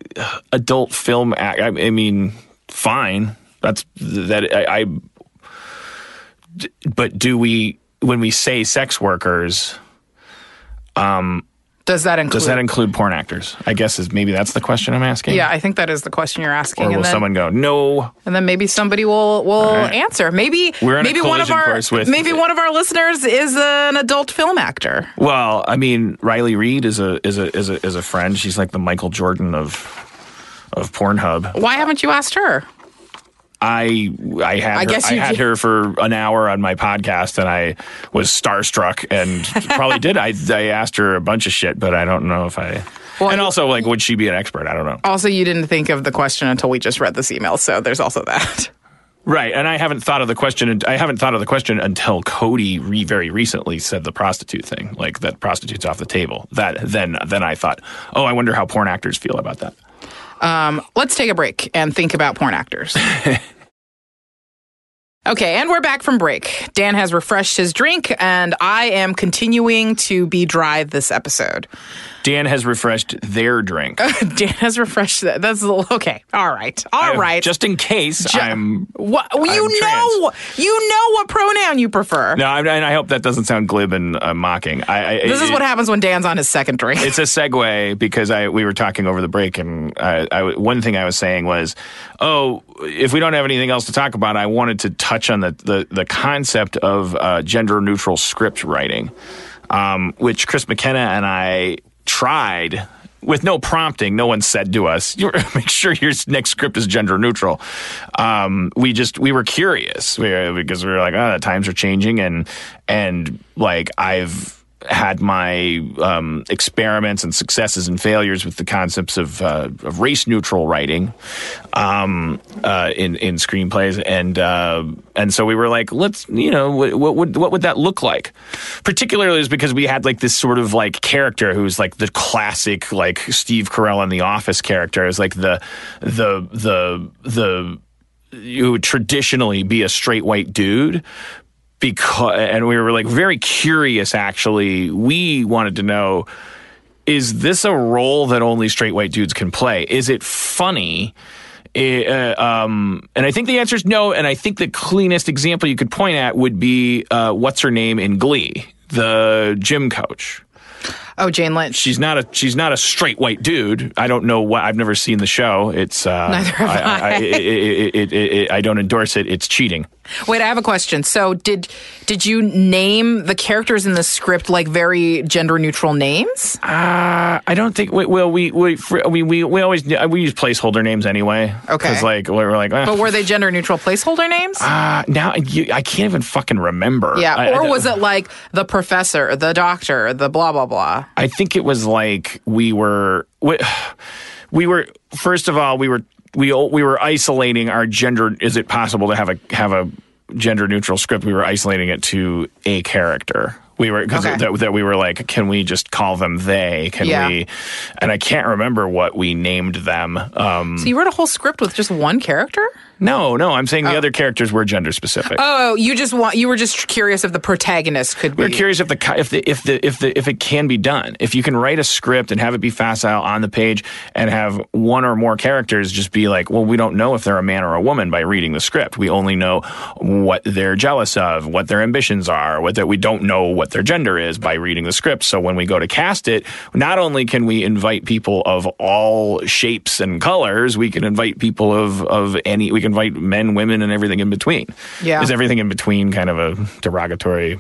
adult film act. I, I mean, fine. That's that I, I. But do we when we say sex workers? Um, does that include? Does that include porn actors? I guess is maybe that's the question I'm asking. yeah, I think that is the question you're asking. Or will and then, someone go, no? and then maybe somebody will will right. answer. Maybe We're in a maybe one of our with- maybe one of our listeners is an adult film actor. Well, I mean, Riley Reid is a is a is a is a friend. She's like the Michael Jordan of of Pornhub. Why haven't you asked her? I I had I her, I had did. her for an hour on my podcast, and I was starstruck, and probably did. I I asked her a bunch of shit, but I don't know if I. Well, and also, like, would she be an expert? I don't know. Also, you didn't think of the question until we just read this email, so there's also that. Right, and I haven't thought of the question. I haven't thought of the question until Cody re, very recently said the prostitute thing, like that prostitutes off the table. That then then I thought, oh, I wonder how porn actors feel about that. Um, let's take a break and think about porn actors. Okay, and we're back from break. Dan has refreshed his drink, and I am continuing to be dry this episode. Dan has refreshed their drink. Dan has refreshed that. That's okay. All right. All I- right. just in case I'm. what you I'm know, you know what pronoun you prefer. No, I, and I hope that doesn't sound glib and uh, mocking. I, I, This is what happens when Dan's on his second drink. it's a segue because I we were talking over the break, and I, I, one thing I was saying was, oh, if we don't have anything else to talk about, I wanted to touch on the the, the concept of uh, gender neutral script writing, um, which Chris McKenna and I tried. With no prompting, no one said to us, "You- "Make sure your next script is gender neutral." Um, we just we were curious we, because we were like, "Oh, the times are changing," and and like I've had my um, experiments and successes and failures with the concepts of, uh, of race neutral writing um, uh, in in screenplays, and uh, and so we were like, let's you know what, what would what would that look like? Particularly is because we had like this sort of like character who's like the classic like Steve Carell in The Office character is like the the the the you would traditionally be a straight white dude because and we were like very curious actually we wanted to know is this a role that only straight white dudes can play is it funny Eh, uh, um, and I think the answer is no. And I think the cleanest example you could point at would be uh, what's her name in Glee, the gym coach. Oh, Jane Lynch. She's not a she's not a straight white dude. I don't know what I've never seen the show. It's uh, Neither have I, I, I. it, it, it, I don't endorse it. It's cheating. Wait, I have a question. So, did did you name the characters in the script like very gender neutral names? Uh, I don't think. We, well, we we we we we always we use placeholder names anyway. Okay. Because like we're like, eh, But were they gender neutral placeholder names? uh, now you, I can't even fucking remember. yeah, or I- was it like the professor, the doctor, the blah blah blah? I think it was like we were we, we were first of all we were we we were isolating our gender. Is it possible to have a have a gender neutral script? We were isolating it to a character. We were because Okay. that, that we were like, can we just call them they? Can Yeah. we? And I can't remember what we named them. Um, So you wrote a whole script with just one character? No, no, I'm saying the oh. other characters were gender specific. Oh, oh, you just want you were just curious if the protagonist could be. We're curious if the if the if the if the if it can be done. If you can write a script and have it be facile on the page and have one or more characters just be like, well, we don't know if they're a man or a woman by reading the script. We only know what they're jealous of, what their ambitions are, what that we don't know what their gender is by reading the script. So when we go to cast it, not only can we invite people of all shapes and colors, we can invite people of of any. We can invite men, women, and everything in between. Yeah. is everything in between kind of a derogatory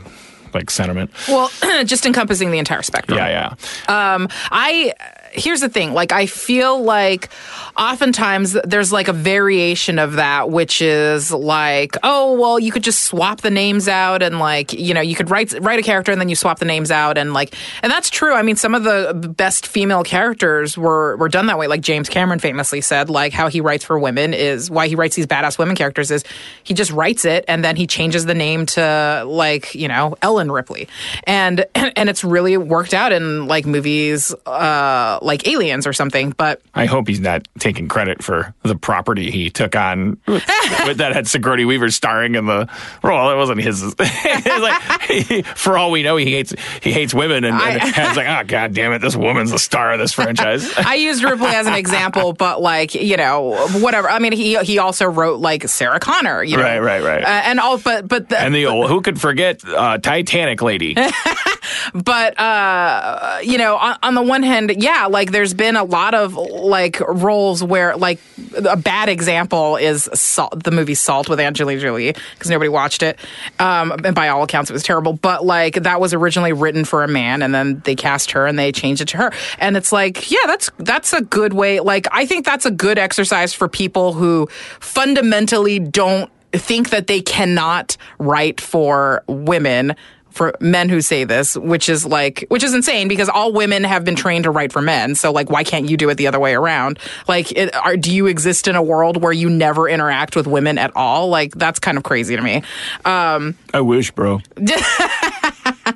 like sentiment? well, just encompassing the entire spectrum. Yeah, yeah. Um, I here's the thing. Like, I feel like oftentimes there's like a variation of that, which is like, oh, well, you could just swap the names out and like, you know, you could write write a character and then you swap the names out and like, and that's true. I mean, some of the best female characters were were done that way. Like James Cameron famously said, like how he writes for women is why he writes these badass women characters is he just writes it and then he changes the name to like you know Ellen Ripley, and and it's really worked out in like movies uh, like Aliens or something. But I hope he's not taking credit for the property he took on with, with that had Sigourney Weaver starring in the role. It wasn't his. like, he, for all we know, he hates he hates women, and, and it's like, oh god damn it, this woman's the star of this franchise. I used Ripley as an example, but like you know whatever. I mean, he he also wrote like Sarah Connor, you know, right, right, right, uh, and all. But but the, and the old who could forget uh, Titanic lady. But uh, you know, on, on, the one hand, yeah, like there's been a lot of like roles where like a bad example is Salt, the movie Salt with Angelina Jolie because nobody watched it, um, and by all accounts it was terrible. But like that was originally written for a man, and then they cast her and they changed it to her, and it's like, yeah, that's that's a good way. Like I think that's a good exercise for people who fundamentally don't think that they cannot write for women for men who say this, which is like, which is insane because all women have been trained to write for men. So like, why can't you do it the other way around? Like, it, are, do you exist in a world where you never interact with women at all? Like, that's kind of crazy to me. Um, I wish, bro.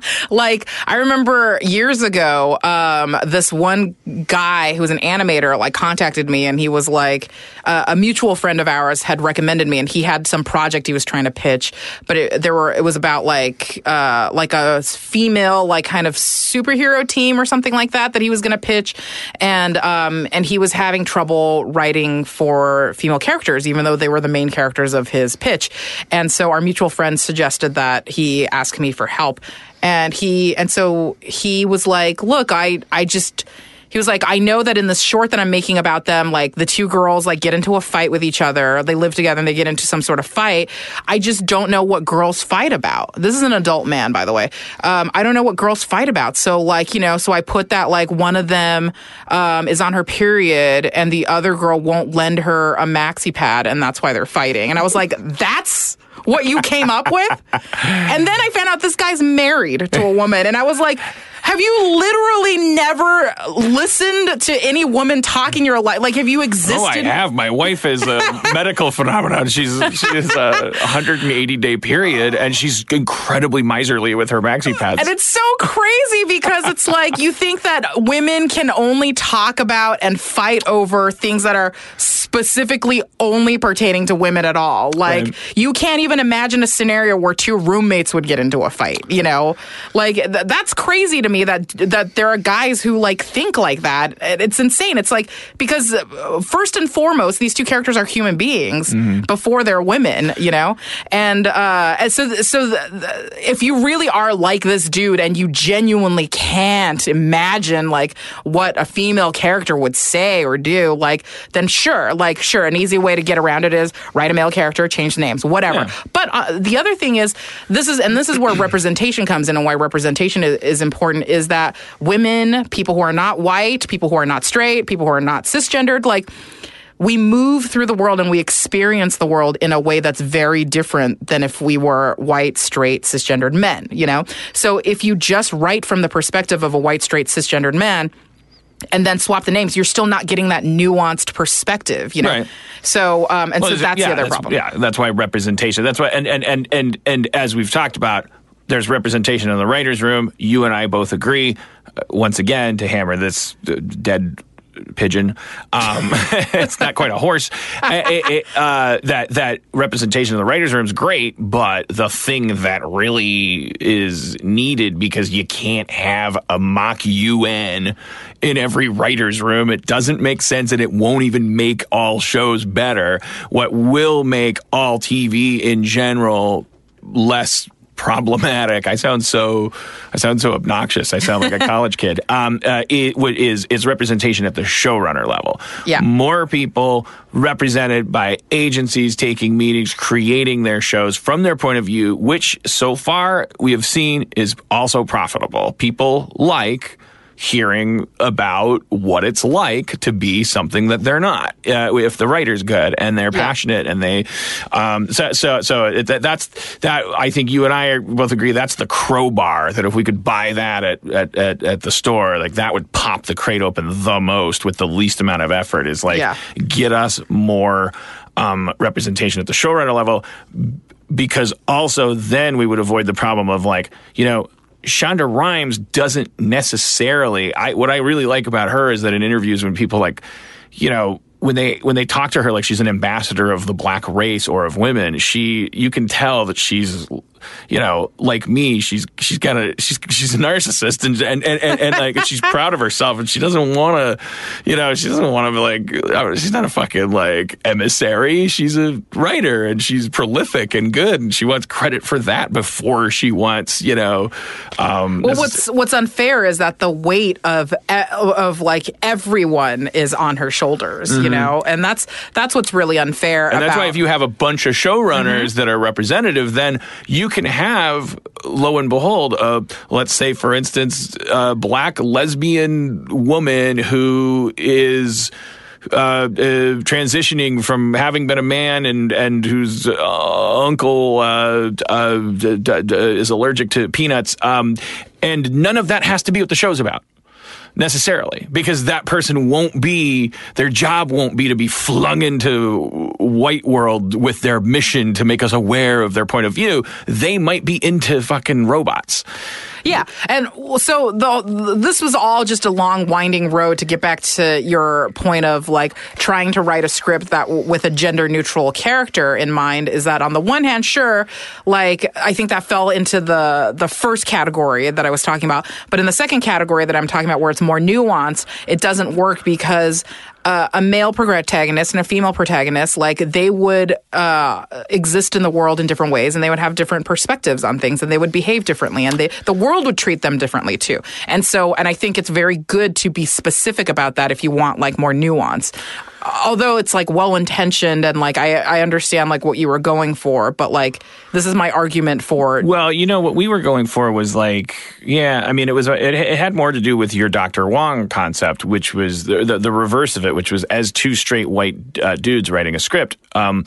like I remember years ago, um, this one guy who was an animator like contacted me, and he was like uh, a mutual friend of ours had recommended me, and he had some project he was trying to pitch, but it, there were it was about like uh, like a female like kind of superhero team or something like that that he was going to pitch, and um, and he was having trouble writing for female characters, even though they were the main characters of his pitch, and so our mutual friend suggested that he ask me for help and he and so he was like look i i just he was like i know that in the short that i'm making about them like the two girls like get into a fight with each other. They live together and they get into some sort of fight. I just don't know what girls fight about. This is an adult man by the way. Um, i don't know what girls fight about. So like you know so i put that like one of them um, is on her period and the other girl won't lend her a maxi pad and that's why they're fighting. And i was like that's what you came up with. And then I found out this guy's married to a woman, and I was like, have you literally never listened to any woman talking your life? Like, have you existed? Oh, I have. My wife is a medical phenomenon. She's she's a 180 day period, and she's incredibly miserly with her maxi pads. And it's so crazy because it's like you think that women can only talk about and fight over things that are specifically only pertaining to women at all. Like, right. you can't even imagine a scenario where two roommates would get into a fight. You know, like th- that's crazy to me me that that there are guys who like think like that. It's insane. It's like because uh, first and foremost, these two characters are human beings mm-hmm. before they're women, you know. And uh, so so the, the, if you really are like this dude and you genuinely can't imagine like what a female character would say or do, like then sure, like sure, an easy way to get around it is write a male character, change the names, whatever. Yeah. But uh, the other thing is this is and this is where representation comes in and why representation is, is important is that women, people who are not white, people who are not straight, people who are not cisgendered, like we move through the world and we experience the world in a way that's very different than if we were white, straight, cisgendered men, you know? So if you just write from the perspective of a white, straight, cisgendered man, and then swap the names, you're still not getting that nuanced perspective, you know. Right. So, um, and well, so that's yeah, the other that's, problem. Yeah, that's why representation. That's why, and and and and and as we've talked about, there's representation in the writers' room. You and I both agree. Uh, once again, to hammer this uh, dead pigeon. Um, it's not quite a horse. it, it, uh, that that representation in the writers' room is great, but the thing that really is needed because you can't have a mock UN in every writer's room. It doesn't make sense, and it won't even make all shows better. What will make all TV in general less problematic. I sound so I sound so obnoxious. I sound like a college kid. Um, uh, it is is representation at the showrunner level. Yeah, more people represented by agencies taking meetings, creating their shows from their point of view, which so far we have seen is also profitable. People like hearing about what it's like to be something that they're not. Uh, if the writer's good and they're passionate and they, um, so so so it, that, that's that. I think you and I are both agree that's the crowbar. That if we could buy that at at, at, at the store, like that would pop the crate open the most with the least amount of effort. Is like Yeah. get us more um, representation at the showrunner level because also then we would avoid the problem of like you know Shonda Rhimes doesn't necessarily I what I really like about her is that in interviews when people like you know when they when they talk to her like she's an ambassador of the black race or of women she you can tell that she's you know like me she's she's got a she's she's a narcissist and and and, and, and like she's proud of herself and she doesn't want to you know she doesn't want to be like uh, she's not a fucking like emissary she's a writer and she's prolific and good and she wants credit for that before she wants you know um Well, what's what's unfair is that the weight of of like everyone is on her shoulders, you know, and that's that's what's really unfair. Mm-hmm. And that's why if you have a bunch of showrunners Mm-hmm. that are representative, then you can have, lo and behold, uh, let's say, for instance, a black lesbian woman who is. Uh, uh, transitioning from having been a man and and whose uh, uncle uh, uh, d- d- d- is allergic to peanuts, um, and none of that has to be what the show's about necessarily because that person won't be their job won't be to be flung into white world with their mission to make us aware of their point of view. They might be into fucking robots Yeah, and so the this was all just a long winding road to get back to your point of like trying to write a script that with a gender neutral character in mind is that on the one hand sure like I think that fell into the the first category that I was talking about. But in the second category that I'm talking about where it's more nuanced it doesn't work because uh, a male protagonist and a female protagonist, like they would uh, exist in the world in different ways, and they would have different perspectives on things, and they would behave differently, and they, the world would treat them differently too. And so, and I think it's very good to be specific about that if you want like more nuance. Although it's like well intentioned and like I, I understand like what you were going for, but like this is my argument for well you know what we were going for was like yeah i mean it was it, it had more to do with your dr wong concept which was the, the, the reverse of it which was as two straight white uh, dudes writing a script um,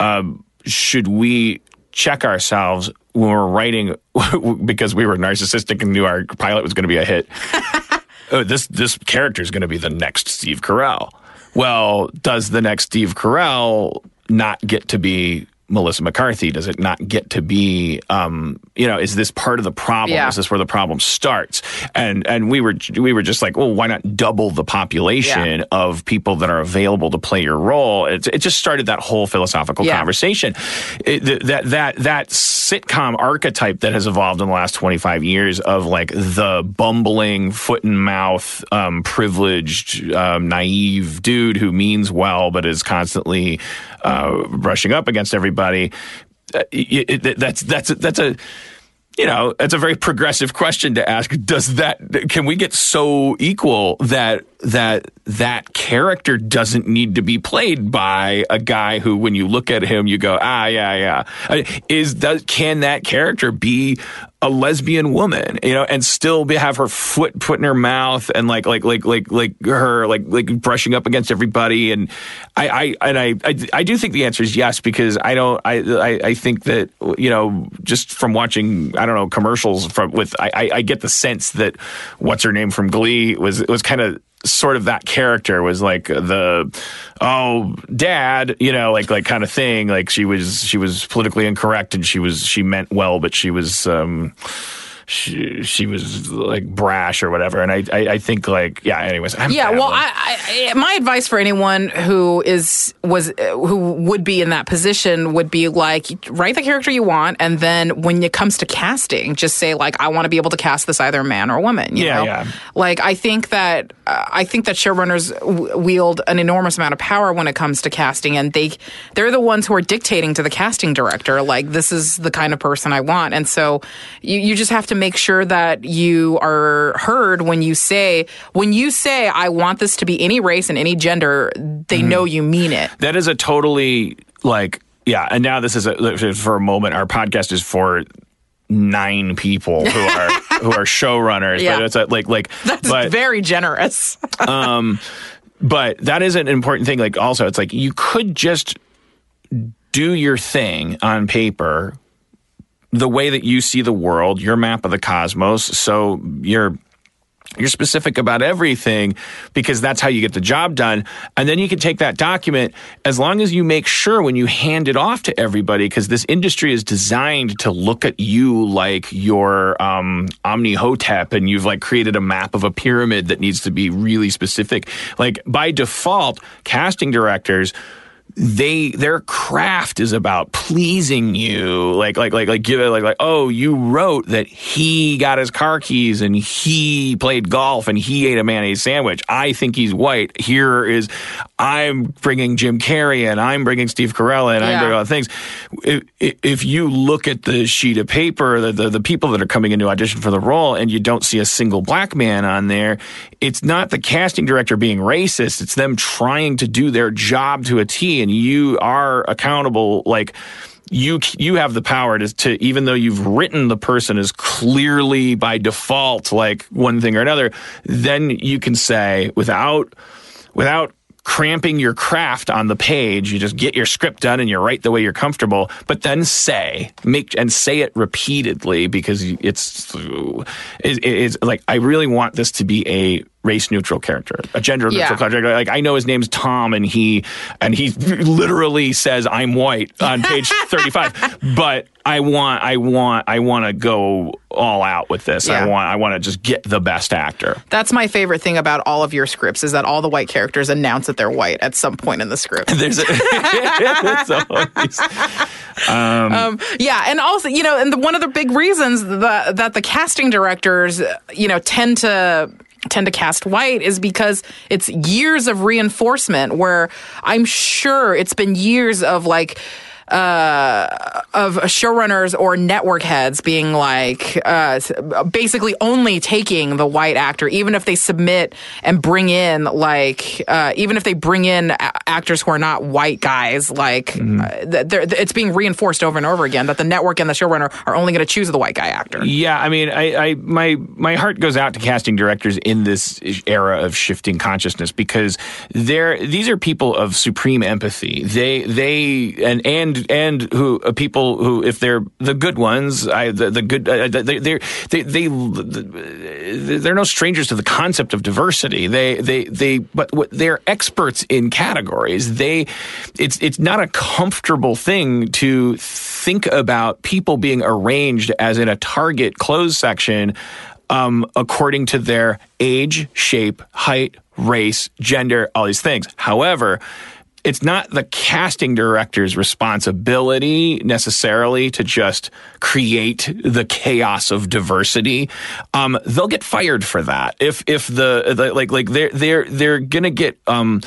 um, should we check ourselves when we're writing because we were narcissistic and knew our pilot was going to be a hit. oh, this this character is going to be the next Steve Carell. Well, does the next Steve Carell not get to be Melissa McCarthy? Does it not get to be, um, you know, is this part of the problem? Yeah. Is this where the problem starts? And and we were we were just like, well, why not double the population Yeah. of people that are available to play your role? It, it just started that whole philosophical Yeah. conversation. It, th- that that that sitcom archetype that has evolved in the last twenty five years of like the bumbling, foot and mouth, um, privileged, um, naive dude who means well but is constantly uh, brushing up against everybody. Uh, it, it, that's that's that's a you know, it's a very progressive question to ask. Does that can we get so equal that that that character doesn't need to be played by a guy who, when you look at him, you go, ah, yeah, yeah. Uh, Is does can that character be a lesbian woman, you know, and still be, have her foot put in her mouth and like like like like like her like like brushing up against everybody? And I I and I I, I do think the answer is yes because I don't I I, I think that you know just from watching I don't know commercials from with I I, I get the sense that what's her name from Glee was was kind of sort of that character was like the oh dad you know like like kind of thing. Like she was she was politically incorrect and she was she meant well but she was um she she was like brash or whatever and i i, I think like yeah anyways I'm Yeah, well. I, I, my advice for anyone who is was who would be in that position would be like write the character you want, and then when it comes to casting, just say like I want to be able to cast this either a man or a woman. You Yeah, know? yeah. Like I think that uh, I think that showrunners w- wield an enormous amount of power when it comes to casting, and they they're the ones who are dictating to the casting director like this is the kind of person I want, and so you you just have to make sure that you are heard when you say when you say I want this to be any race and any gender, they Mm-hmm. know you mean it. that is a totally like yeah and now this is a for a moment our podcast is for nine people who are who are showrunners. Yeah. But it's a, like like That's but very generous. Um, but that is an important thing. Like also, it's like you could just do your thing on paper the way that you see the world, your map of the cosmos. So you're you're specific about everything because that's how you get the job done. And then you can take that document as long as you make sure when you hand it off to everybody, because this industry is designed to look at you like your um, Omnihotep and you've like created a map of a pyramid that needs to be really specific. Like by default, casting directors they their craft is about pleasing you. Like like like like give it like like oh you wrote that he got his car keys and he played golf and he ate a mayonnaise sandwich. I think he's white. Here is i'm bringing jim carrey and i'm bringing steve carell and i'm Yeah. bringing all the things. If, if you look at the sheet of paper the, the the people that are coming into audition for the role and you don't see a single black man on there it's not the casting director being racist. It's them trying to do their job to a T and you are accountable like you you have the power to, to even though you've written the person as clearly by default like one thing or another then you can say without without cramping your craft on the page you just get your script done and you write the way you're comfortable but then say make and say it repeatedly because it's it, it's like i really want this to be a race neutral character a gender neutral Yeah. character like i know his name's tom and he and he literally says i'm white on page 35 but i want i want i want to go all out with this. I want i want to just get the best actor. That's my favorite thing about all of your scripts is that all the white characters announce that they're white at some point in the script. there's a, it's always, Um, yeah, and also, you know, and the, one of the big reasons that that the casting directors, you know, tend to tend to cast white is because it's years of reinforcement where I'm sure it's been years of like uh, of showrunners or network heads being like uh, basically only taking the white actor, even if they submit and bring in like uh, even if they bring in a- actors who are not white guys, like th- they're- it's being reinforced over and over again that the network and the showrunner are only going to choose the white guy actor. Yeah, I mean, I, I my my heart goes out to casting directors in this era of shifting consciousness because they're these are people of supreme empathy. They they and and and who uh, people who if they're the good ones, I the, the good uh, they they they they they're no strangers to the concept of diversity. They they they but they're experts in categories. They it's it's not a comfortable thing to think about people being arranged as in a target closed section um, according to their age, shape, height, race, gender, all these things. However, it's not the casting director's responsibility necessarily to just create the chaos of diversity. Um, they'll get fired for that if if the, the like like they're they're they're gonna get um,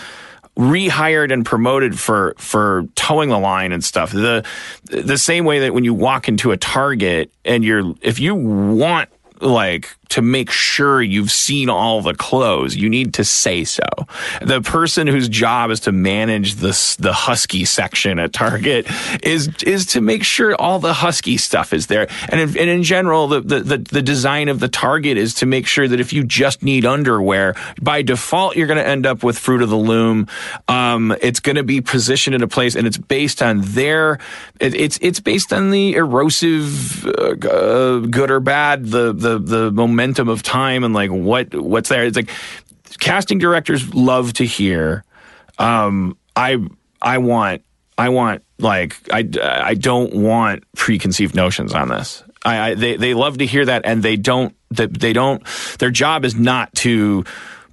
rehired and promoted for for toeing the line and stuff. The the same way that when you walk into a Target and you're if you want like to make sure you've seen all the clothes, you need to say so. The person whose job is to manage this the husky section at Target is is to make sure all the husky stuff is there. And in, and in general, the, the the the design of the Target is to make sure that if you just need underwear, by default you're going to end up with Fruit of the Loom. Um, it's going to be positioned in a place, and it's based on their. It, it's it's based on the erosive, uh, uh, good or bad, the the the momentum of time, and like what what's there. It's like casting directors love to hear. Um, I I want I want like I I don't want preconceived notions on this. I, I they they love to hear that, and they don't that they don't. Their job is not to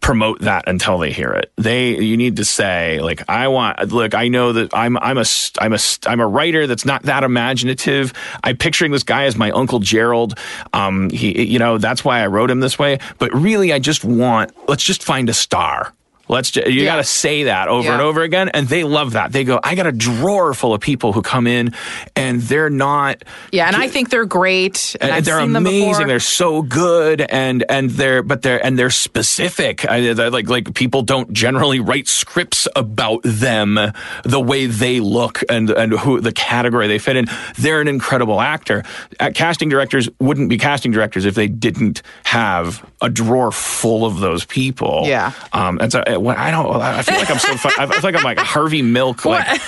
promote that until they hear it. They you need to say like I want look I know that I'm I'm a I'm a I'm a writer that's not that imaginative. I'm picturing this guy as my uncle Gerald. Um he you know that's why I wrote him this way, but really I just want let's just find a star. Let's ju- you Yeah. got to say that over and over again, and they love that. They go, I got a drawer full of people who come in, and they're not. Yeah, and I think they're great. And, and I've they're seen amazing. They're so good, and and they're but they're and they're specific. I, they're like like people don't generally write scripts about them the way they look and and who the category they fit in. They're an incredible actor. Uh, casting directors wouldn't be casting directors if they didn't have a drawer full of those people. Yeah. Um. And so uh, what I don't. I feel like I'm so. fu- I feel like I'm like Harvey Milk. Like.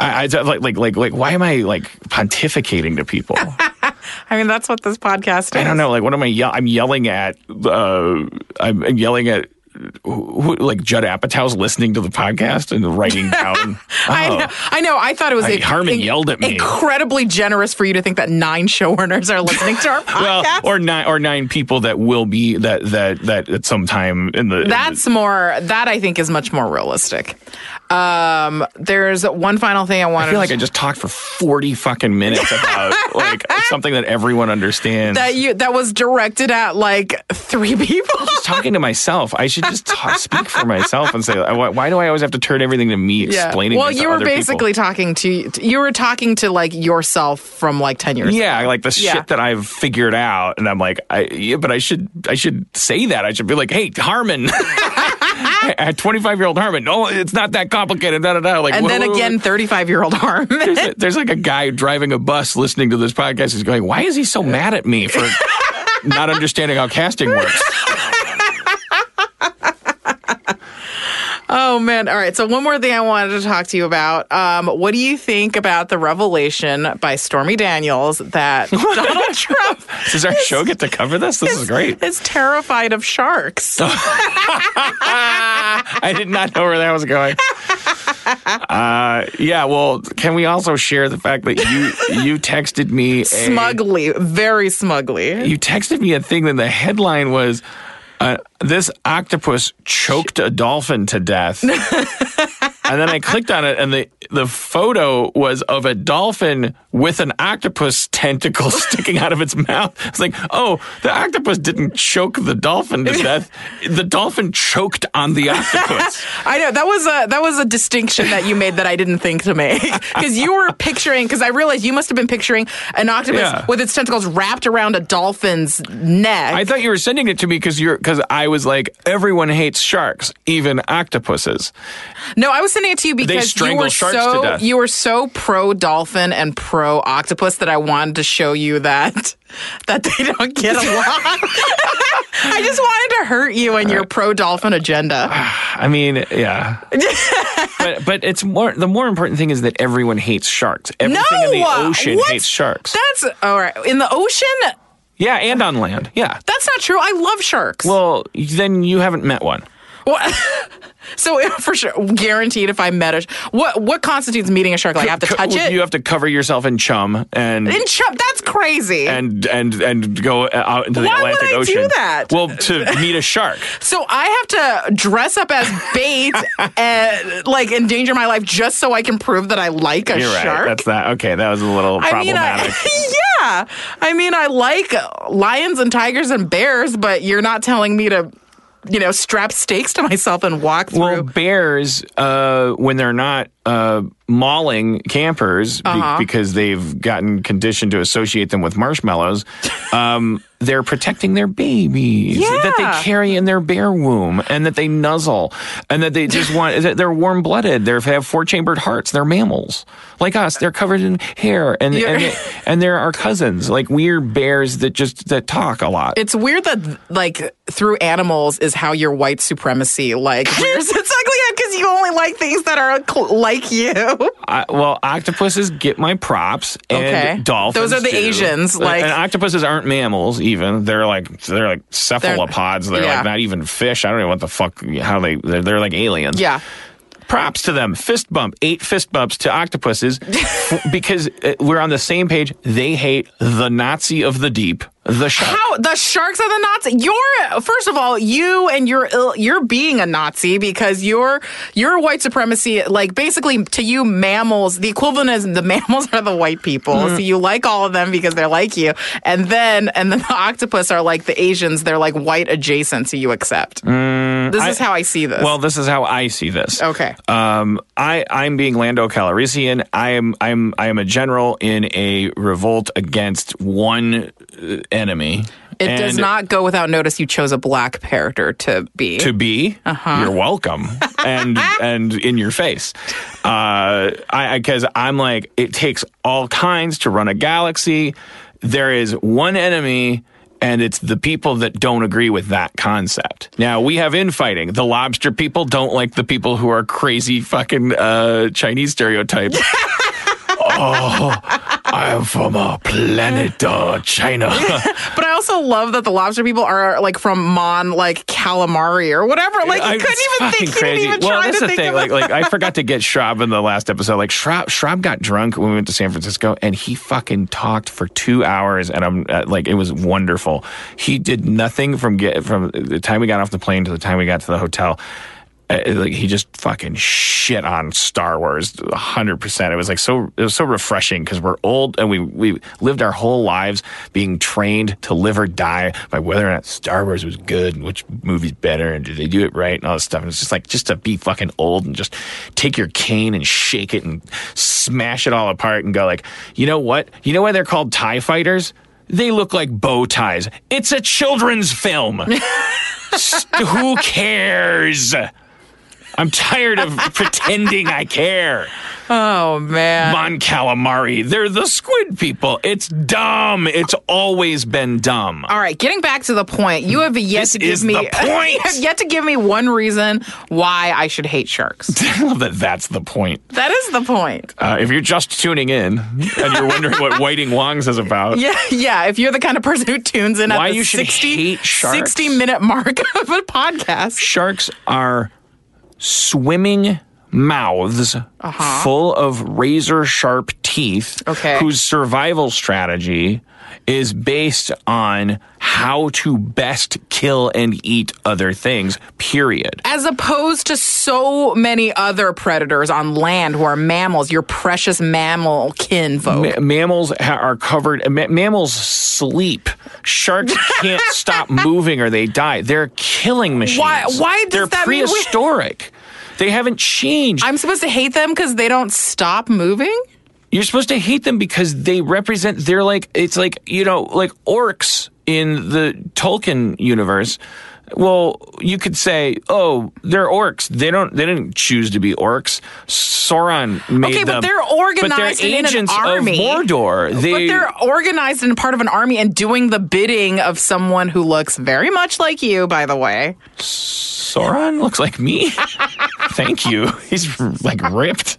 I, I like like like like why am I like pontificating to people? I mean, that's what this podcast is. I don't know. Like, what am I? Ye- I'm yelling at. Uh, I'm yelling at. Who, who- like Judd Apatow's listening to the podcast and writing down. Oh, I Oh. know. I know. I thought it was I- a- Harmon yelled at me. incredibly generous for you to think that nine showrunners are listening to our Well, podcast. or nine or nine people that will be that that that at some time in the. in the- That's more. That I think is much more realistic. Um, there's one final thing I wanted. I feel like I just talked for forty fucking minutes about like something that everyone understands. that you that was directed at like three people. just talking to myself. I should just talk, speak for myself and say, why, why do I always have to turn everything to me explaining? Well, this to you were other people? basically talking to you were talking to like yourself from like ten years. Yeah, like the Yeah. shit that I've figured out, and I'm like, I yeah, but I should I should say that. I should be like, hey, Harmon, at 25 year old Harmon. No, it's not that complicated. Da da da. Like, And then whoa, whoa. again, thirty-five-year-old Harmon. There's, a- there's like a guy driving a bus listening to this podcast. He's going, why is he so mad at me for not understanding how casting works? Oh man! All right. So one more thing I wanted to talk to you about. Um, what do you think about the revelation by Stormy Daniels that Donald Trump Does our show get to cover this? This is great. is terrified of sharks? I did not know where that was going. Uh, yeah, well, can we also share the fact that you you texted me a, smugly, very smugly. you texted me a thing that the headline was uh, this octopus choked a dolphin to death. and then I clicked on it and the the photo was of a dolphin with an octopus tentacle sticking out of its mouth. It's like, "Oh, the octopus didn't choke the dolphin to death. The dolphin choked on the octopus." I know that was a that was a distinction that you made that I didn't think to make because you were picturing because I realized you must have been picturing an octopus Yeah. with its tentacles wrapped around a dolphin's neck. I thought you were sending it to me because you're because I was like, everyone hates sharks, even octopuses. No, I was it to you because you were so you were so pro dolphin and pro octopus that I wanted to show you that that they don't get along. I just wanted to hurt you and your uh, pro dolphin agenda. I mean, yeah. but but it's more the more important thing is that everyone hates sharks. Everything no, in the ocean What? hates sharks. That's all right. In the ocean, yeah, and on land. Yeah. that's not true. I love sharks. Well, then you haven't met one. Well, so for sure, guaranteed. If I met a what what constitutes meeting a shark? Like I have to touch it. You have to cover yourself in chum and in chum, that's crazy. and and and go uh, out into the Why would Atlantic I do Ocean. that? Well, to meet a shark. so I have to dress up as bait and like endanger my life just so I can prove that I like a You're right. shark. That's that. Okay, that was a little I mean, I, problematic. yeah. I mean, I like lions and tigers and bears, but you're not telling me to, you know, strap stakes to myself and walk through. Well, bears, uh, when they're not uh, mauling campers be- Uh-huh. because they've gotten conditioned to associate them with marshmallows, um, they're protecting their babies that they carry in their bear womb and that they nuzzle and that they just want. that They're warm blooded. They have four chambered hearts. They're mammals like us. They're covered in hair and You're- and, they, and they're our cousins. Like we're bears that just that talk a lot. it's weird that like through animals is how your white supremacy like its ugly head because you only like things that are cl- like you. I, well, octopuses get my props, and Okay. dolphins. Those are the do. Asians, like- and octopuses aren't mammals. Even they're like they're like cephalopods. They're, yeah. like not even fish. I don't know what the fuck how they they're, they're like aliens. Yeah. Props to them. Fist bump. Eight fist bumps to octopuses because uh, we're on the same page. They hate the Nazi of the deep, the shark. How the sharks are the Nazi? You're first of all, you and you're ill, you're being a Nazi because you're your white supremacy. Like basically, to you, mammals. The equivalent is the mammals are the white people. Mm-hmm. So you like all of them because they're like you, and then and then the octopus are like the Asians. They're like white adjacent, so you accept. Mm, This is how I see this. Well, this is how I see this. Okay. Um, I I'm being Lando Calrissian. I am I'm I am a general in a revolt against one uh, enemy. it does not go without notice you chose a black character to be. to be. Uh-huh. You're welcome, and and in your face. Uh, I because I'm like it takes all kinds to run a galaxy. There is one enemy. And it's the people that don't agree with that concept. Now we have infighting. The lobster people don't like the people who are crazy fucking uh, Chinese stereotypes. oh, I'm from a planet uh, China. but I also love that the lobster people are like from Mon, like calamari or whatever. Like, I- you couldn't even think. Didn't even well, try that's to the think thing. Like, like I forgot to get Schrab in the last episode. Like Schrab, Schrab got drunk when we went to San Francisco, and he fucking talked for two hours, and I'm uh, like, it was wonderful. He did nothing from get from the time we got off the plane to the time we got to the hotel. Uh, like he just fucking shit on Star Wars, hundred percent. It was like so. It was so refreshing because we're old and we we lived our whole lives being trained to live or die by whether or not Star Wars was good and which movie's better and did they do it right and all this stuff. And it's just like just to be fucking old and just take your cane and shake it and smash it all apart and go like, you know what? You know why they're called Tie Fighters? They look like bow ties. It's a children's film. S- Who cares? I'm tired of pretending I care. oh man. Mon calamari. They're the squid people. It's dumb. It's always been dumb. All right, getting back to the point, you have yet This to give is me the point. you have yet to give me one reason why I should hate sharks. I love that that's the point. that is the point. Uh, if you're just tuning in and you're wondering what Whiting Wongs is about, Yeah, yeah. If you're the kind of person who tunes in Why at the you should 60, hate sharks? 60 minute mark of a podcast, sharks are swimming mouths full of razor sharp teeth Uh-huh. Okay. whose survival strategy is based on how to best kill and eat other things period. As opposed to so many other predators on land who are mammals, your precious mammal kinfolk. Ma- mammals ha- are covered ma- mammals sleep. Sharks can't stop moving or they die. They're killing machines. Why- why does they're that mean we- prehistoric. They haven't changed. I'm supposed to hate them because they don't stop moving? You're supposed to hate them because they represent. They're like it's like you know like orcs in the Tolkien universe. Well, you could say, oh, they're orcs. They don't. They didn't choose to be orcs. Sauron made Okay, but they're organized But they're in an agents army. of Mordor. They, but they're organized and part of an army and doing the bidding of someone who looks very much like you, by the way. Sauron looks like me. Thank you. He's like ripped.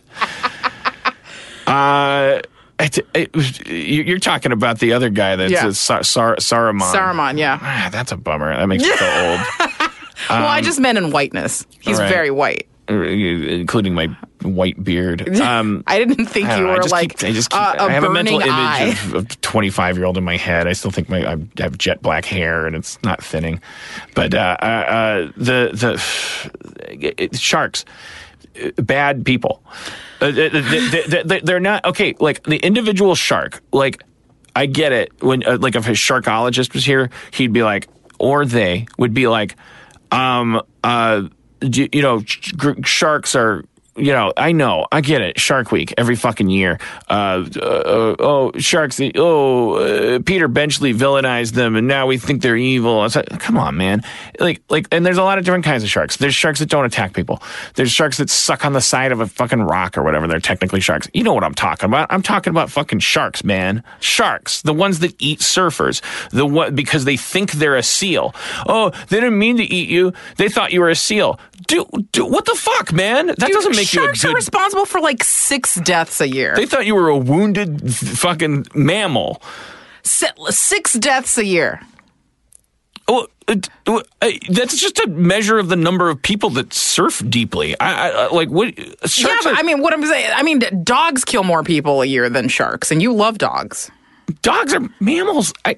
Uh. It, it, you- you're talking about the other guy that's Yeah. uh, Sar- Sar- Saruman. Saruman, yeah. Ah, that's a bummer. That makes me feel old. well, I just meant in whiteness. He's Um, right. very white. Uh, including my white beard. Um, I didn't think I, you know, I were just like keep, I just keep, uh, I have a mental eye. image of, of 25 year old in my head. I still think my I have jet black hair and it's not thinning. But uh, uh, uh, the the it, sharks, uh, bad people. Uh, they, they, they, they're not okay. Like the individual shark, like. I get it. When uh, like if a sharkologist was here, he'd be like, or they would be like, um, uh, you, know, sh- sharks are. You know, I know, I get it. Shark Week every fucking year. Uh, uh, uh, oh, sharks! Oh, uh, Peter Benchley villainized them, and now we think they're evil. Like, come on, man. Like, like, and there's a lot of different kinds of sharks. There's sharks that don't attack people. There's sharks that suck on the side of a fucking rock or whatever. They're technically sharks. You know what I'm talking about? I'm talking about fucking sharks, man. Sharks, the ones that eat surfers, the one because they think they're a seal. Oh, they didn't mean to eat you. They thought you were a seal. Do, do what the fuck, man? That Dude, doesn't make you a sharks are responsible for like six deaths a year. they thought you were a wounded f- fucking mammal. Six deaths a year. Oh, uh, well, it, uh, uh, that's just a measure of the number of people that surf deeply. I, I I- like what sharks yeah, but are- I mean, what I'm saying, I mean, dogs kill more people a year than sharks, and you love dogs. Dogs are mammals. I,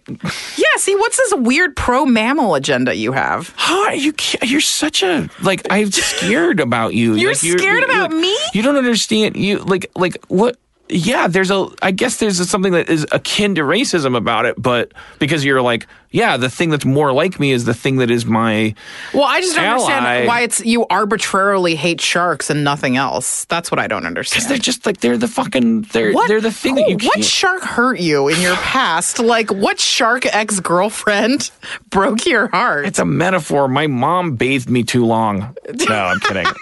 Yeah, see, what's this weird pro mammal agenda you have? how are You you're such a like. I'm scared about you. You're Like, scared about like, me? You don't understand. You like like what? Yeah, there's a. I guess there's something that is akin to racism about it, but because you're like, yeah, the thing that's more like me is the thing that is my. Well, I just don't Ally. understand why it's you arbitrarily hate sharks and nothing else. That's what I don't understand. Because They're just like they're the fucking. They're they're the thing that who- you can't. What shark hurt you in your past? Like, what shark ex girlfriend broke your heart? It's a metaphor. My mom bathed me too long. No, I'm kidding.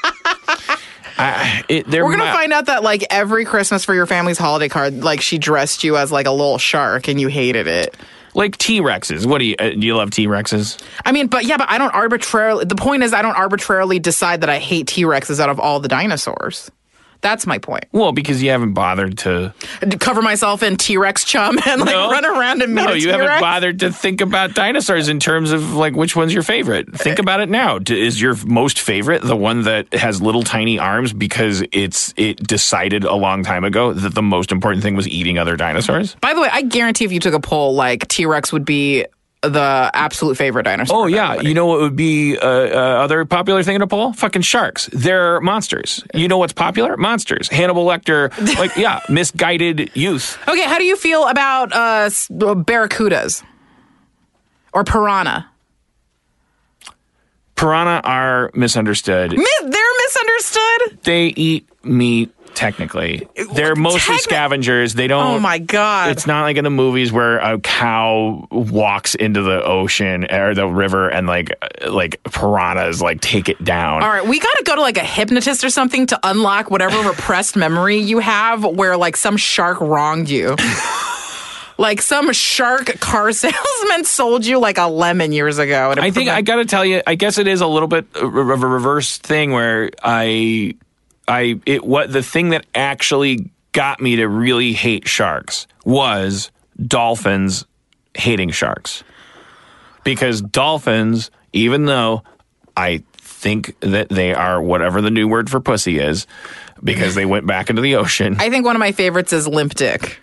I, it, We're gonna find out that like every Christmas for your family's holiday card, like she dressed you as like a little shark and you hated it. like T Rexes. What do you uh, do? You love T Rexes? I mean, but yeah, but I don't arbitrarily. The point is, I don't arbitrarily decide that I hate T Rexes out of all the dinosaurs. That's my point. Well, because you haven't bothered to. To cover myself in T Rex chum and like No. run around and meet No, you haven't bothered to think about dinosaurs in terms of like which one's your favorite. Think uh, about it now. Is your most favorite the one that has little tiny arms because it's it decided a long time ago that the most important thing was eating other dinosaurs? By the way, I guarantee if you took a poll, like T Rex would be the absolute favorite dinosaur. Oh yeah, you know what would be uh, uh, other popular thing in poll? Fucking sharks. They're monsters. You know what's popular? Monsters. Hannibal Lecter, like yeah, misguided youth. Okay, how do you feel about uh, barracudas or piranha? Piranha are misunderstood. Mi- They're misunderstood. They eat meat. Technically, they're mostly Techni- scavengers. They don't. Oh my god! It's not like in the movies where a cow walks into the ocean or the river and like uh, like piranhas like take it down. All right, we got to go to like a hypnotist or something to unlock whatever repressed memory you have where like some shark wronged you. like some shark car salesman sold you like a lemon years ago. I think prevent- I got to tell you, I guess it is a little bit uh, of a reverse thing where I, I, it what the thing that actually got me to really hate sharks was dolphins hating sharks, because dolphins, even though I think that they are whatever the new word for pussy is, because they went back into the ocean. I think one of my favorites is limp dick.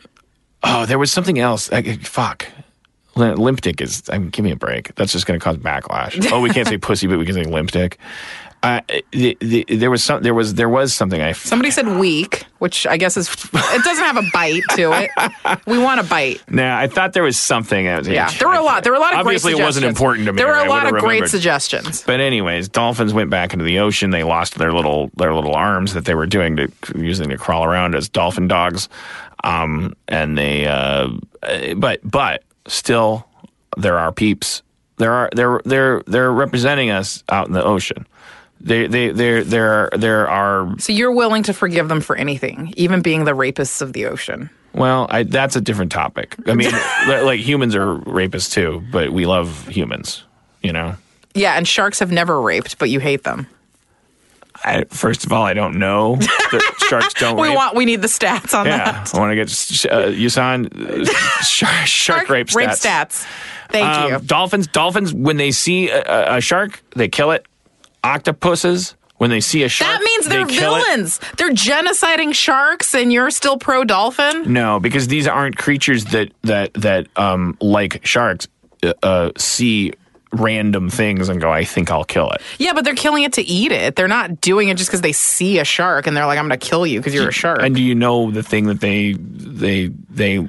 Oh, there was something else. I, fuck. Limp dick is. I mean, give me a break. That's just going to cause backlash. Oh, we can't say pussy, but we can say limp dick. Uh, the, the, there was some. There was there was something I. Somebody said weak, which I guess is it doesn't have a bite to it. We want a bite. Nah, I thought there was something. I was, Yeah, there were a lot. There were a lot of Obviously, great it wasn't important to me. There were a lot of would've great suggestions. But anyways, dolphins went back into the ocean. They lost their little their little arms that they were doing to using to crawl around as dolphin dogs. Um, and they, uh, uh, but but still, there are peeps. There are they're they're they're representing us out in the ocean. They they there there there are So you're willing to forgive them for anything, even being the rapists of the ocean. well, I, that's a different topic. I mean, like humans are rapists too, but we love humans. You know. Yeah, and sharks have never raped, but you hate them. I, first of all, I don't know sharks don't We rape. want we need the stats on yeah, that. I want to get uh, Yusan shark, shark rape rape stats. stats. Thank Um, you. Dolphins, dolphins, when they see a, a shark, they kill it. Octopuses, when they see a shark, That means they're they kill it. villains. They're genociding sharks, and you're still pro dolphin. No, because these aren't creatures that that that um like sharks uh, uh, see random things and go, I think I'll kill it. Yeah, but they're killing it to eat it. They're not doing it just because they see a shark and they're like, "I'm going to kill you because you're a shark." And do you know the thing that they they they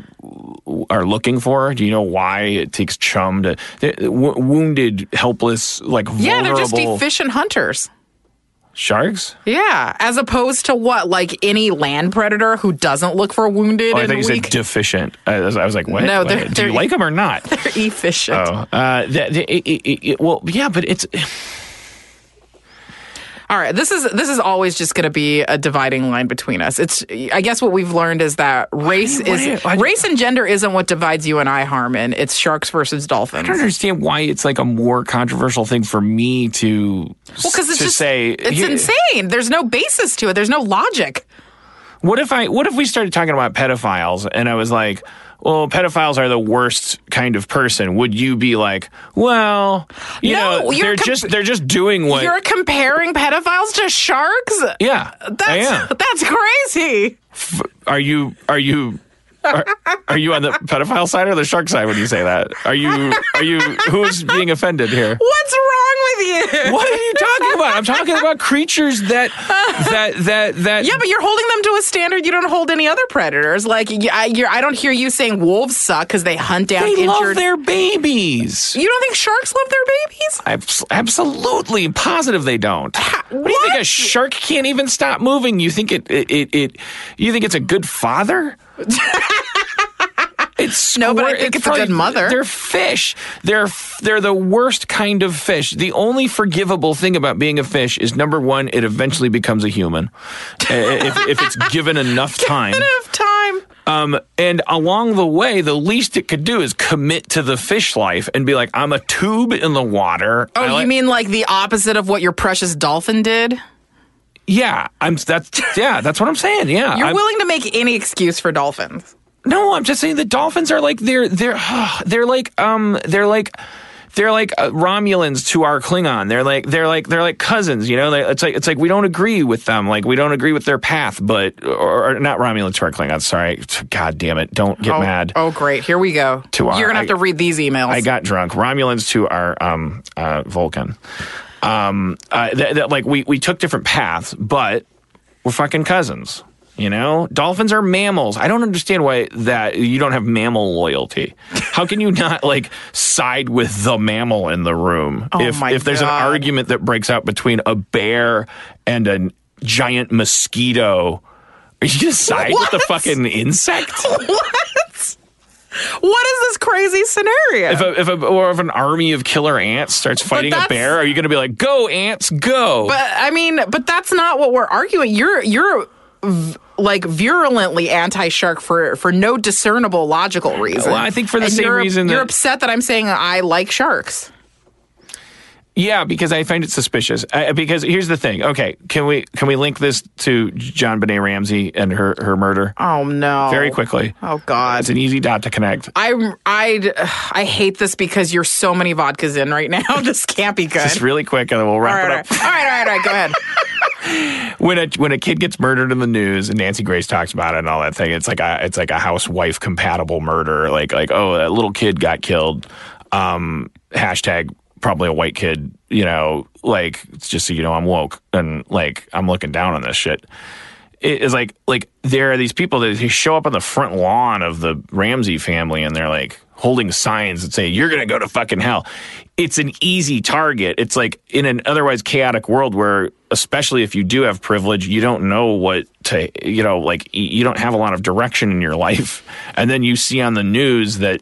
are looking for? Do you know why it takes chum to w- wounded, helpless, like yeah, they're just vulnerable efficient hunters. Sharks? Yeah, as opposed to what, like any land predator who doesn't look for wounded Oh, I and thought you weak. said deficient. I was, I was like, what? No, they're- do they're- you like them or not? they're efficient. Oh, uh, that, it, it, it- well, yeah, but it's All right, this is this is always just going to be a dividing line between us. It's I guess what we've learned is that race you- is do you- race and gender isn't what divides you and I, Harmon. It's sharks versus dolphins. I don't understand why it's like a more controversial thing for me to Well, because it's to just say it's here- insane. There's no basis to it. There's no logic. What if I what if we started talking about pedophiles and I was like, well, pedophiles are the worst kind of person. Would you be like, well, you No, know, they're comp- just they're just doing what You're comparing pedophiles to sharks. Yeah. That's I am. that's crazy. Are you are you Are, are you on the pedophile side or the shark side when you say that? Are you are you who's being offended here? What's wrong with you? What are you talking about? I'm talking about creatures that that that that Yeah, but you're holding them to a standard you don't hold any other predators. Like, I, you're, I don't hear you saying wolves suck because they hunt down they love their babies. you don't think sharks love their babies? Abs- absolutely positive they don't. What do you think? A shark can't even stop moving. You think it? It? It? it you think it's a good father? It's No, but I think it's a good mother. They're fish. They're they're the worst kind of fish. The only forgivable thing about being a fish is number one, it eventually becomes a human Uh, if, if it's given enough time. Enough time. Um, and along the way, the least it could do is commit to the fish life and be like, I'm a tube in the water. Oh, I you like- mean like the opposite of what your precious dolphin did? Yeah, I'm. That's yeah. That's what I'm saying. Yeah, You're I'm- willing to make any excuse for dolphins. no, I'm just saying the dolphins are like they're they're they're like um they're like. They're like uh, Romulans to our Klingon. They're like they're like they're like cousins. You know, they, it's like it's like we don't agree with them. Like we don't agree with their path, but or, or not Romulans to our Klingons. Sorry, God damn it! Don't get oh, mad. Oh, great. Here we go. To our- You're gonna have I- to read these emails. I got drunk. Romulans to our um, uh, Vulcan. Um, uh, that, that, like we we took different paths, but we're fucking cousins. You know, dolphins are mammals. I don't understand why that you don't have mammal loyalty. How can you not like side with the mammal in the room Oh if if there's an argument that breaks out between a bear and a giant mosquito? Are you gonna side with the fucking insect? what? What is this crazy scenario? if a, if a or if an army of killer ants starts fighting a bear, are you going to be like, "Go ants, go"? But I mean, but that's not what we're arguing. You're you're v- like virulently anti-shark for for no discernible logical reason. Well, I think for the And same you're- reason you're upset that I'm saying I like sharks. Yeah, because I find it suspicious. I, because here's the thing. Okay, can we can we link this to JonBenét Ramsey and her her murder Oh no! very quickly? Oh god. It's an easy dot to connect. I I I hate this because you're so many vodkas in right now. this can't be good. Just really quick, and then we'll wrap right, all it up. all right, all right, all right. Go ahead. when a when a kid gets murdered in the news and Nancy Grace talks about it and all that thing, it's like a it's like a housewife compatible murder. Like like oh, that little kid got killed. Um, hashtag probably a white kid. You know, like just so you know, I'm woke and like I'm looking down on this shit. It is like like there are these people that show up on the front lawn of the Ramsey family and they're like holding signs that say you're gonna go to fucking hell. It's an easy target. It's like in an otherwise chaotic world where, especially if you do have privilege, you don't know what to you know like you don't have a lot of direction in your life, and then you see on the news that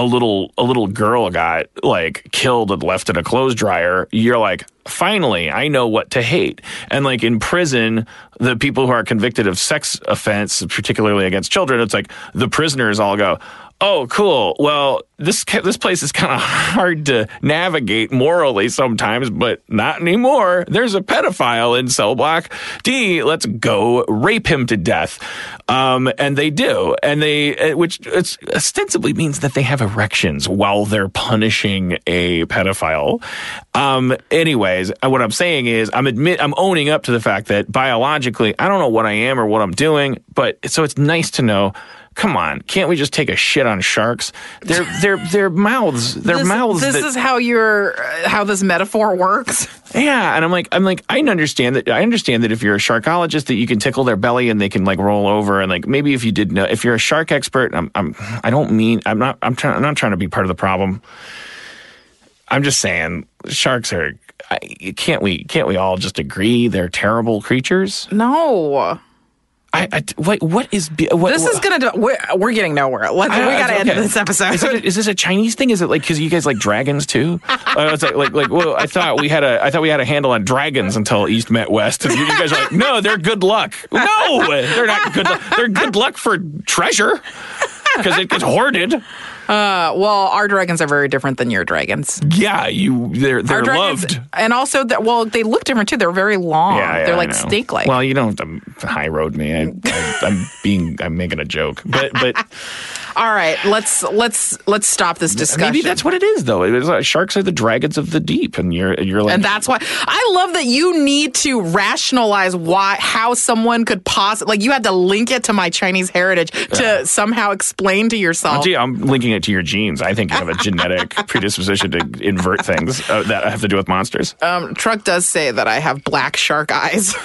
a little a little girl got like killed and left in a clothes dryer you're like finally i know what to hate. And like in prison the people who are convicted of sex offense particularly against children it's like the prisoners all go oh cool. Well this this place is kind of hard to navigate morally sometimes but not anymore. There's a pedophile in cell block. D let's go rape him to death. Um, and they do. And they uh, which ostensibly means that they have erections while they're punishing a pedophile. Um, anyways uh, what i'm saying is i'm admit i'm owning up to the fact that biologically i don't know what i am or what i'm doing but so it's nice to know Come on, can't we just take a shit on sharks? Their their their mouths, their This, mouths. this that- is how your uh, how this metaphor works. yeah, and I'm like, I'm like, I understand that. I understand that if you're a sharkologist, that you can tickle their belly and they can like roll over, and like maybe if you did know, if you're a shark expert, I'm, I'm, I don't mean, I'm not, I'm trying, I'm not trying to be part of the problem. I'm just saying, sharks are. I, can't we? Can't we all just agree they're terrible creatures? No, I, I what, what is what, this is gonna. Do, we're, we're getting nowhere. Let's, we got to okay. end this episode. Is, it, is this a Chinese thing? Is it like because you guys like dragons too? I was like, like, like, well, I thought we had a, I thought we had a handle on dragons until East met West, and you, you guys are like, no, they're good luck. No, they're not good. luck. They're good luck for treasure because it gets hoarded. Uh, well, our dragons are very different than your dragons. Yeah, you they're they're Our dragons, loved. and also that. Well, they look different too. They're very long. Yeah, yeah, They're I like know. snake-like. Well, you don't have to high road me. I, I, I'm being, I'm making a joke, but but All right, let's let's let's stop this discussion. maybe that's what it is, though. It is, uh, sharks are the dragons of the deep, and you're you're like and that's why I love that you need to rationalize why how someone could possibly like you had to link it to my Chinese heritage to somehow explain to yourself. Gee, I'm linking it to your genes. I think you have a genetic predisposition to invert things uh, that have to do with monsters. Um, Truck does say that I have black shark eyes.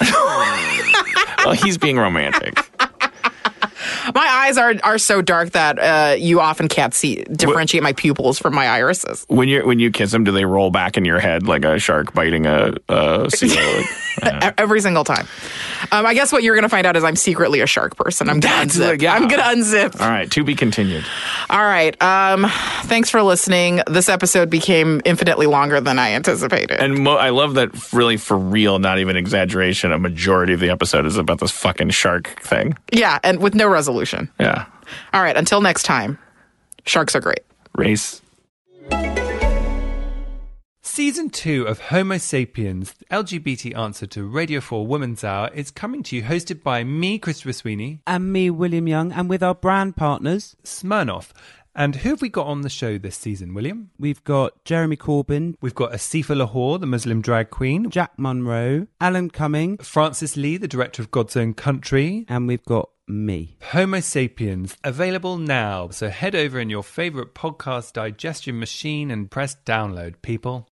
Well, he's being romantic. My eyes are are so dark that uh, you often can't see differentiate my pupils from my irises. When you when you kiss them, do they roll back in your head like a shark biting a, a seal? E- Every single time. Um, I guess what you're going to find out is I'm secretly a shark person. I'm going to unzip. like, yeah. I'm going to unzip. all right, to be continued. All right. Um, thanks for listening. This episode became infinitely longer than I anticipated. And mo- I love that, really, for real, not even exaggeration. A majority of the episode is about this fucking shark thing. yeah, and with no resolution. Yeah, All right. Until next time, sharks are great. race. Season 2 of Homo Sapiens, the LGBT answer to Radio 4 Women's Hour, is coming to you, hosted by me, Christopher Sweeney, and me, William Young, and with our brand partners, Smirnoff. And who have we got on the show this season, William? we've got Jeremy Corbyn, We've got Asifa Lahore, the Muslim drag queen, Jack Monroe, Alan Cumming, Francis Lee, the director of God's Own Country, and we've got me. Homo Sapiens, available now. So head over in your favorite podcast digestion machine and press download, people.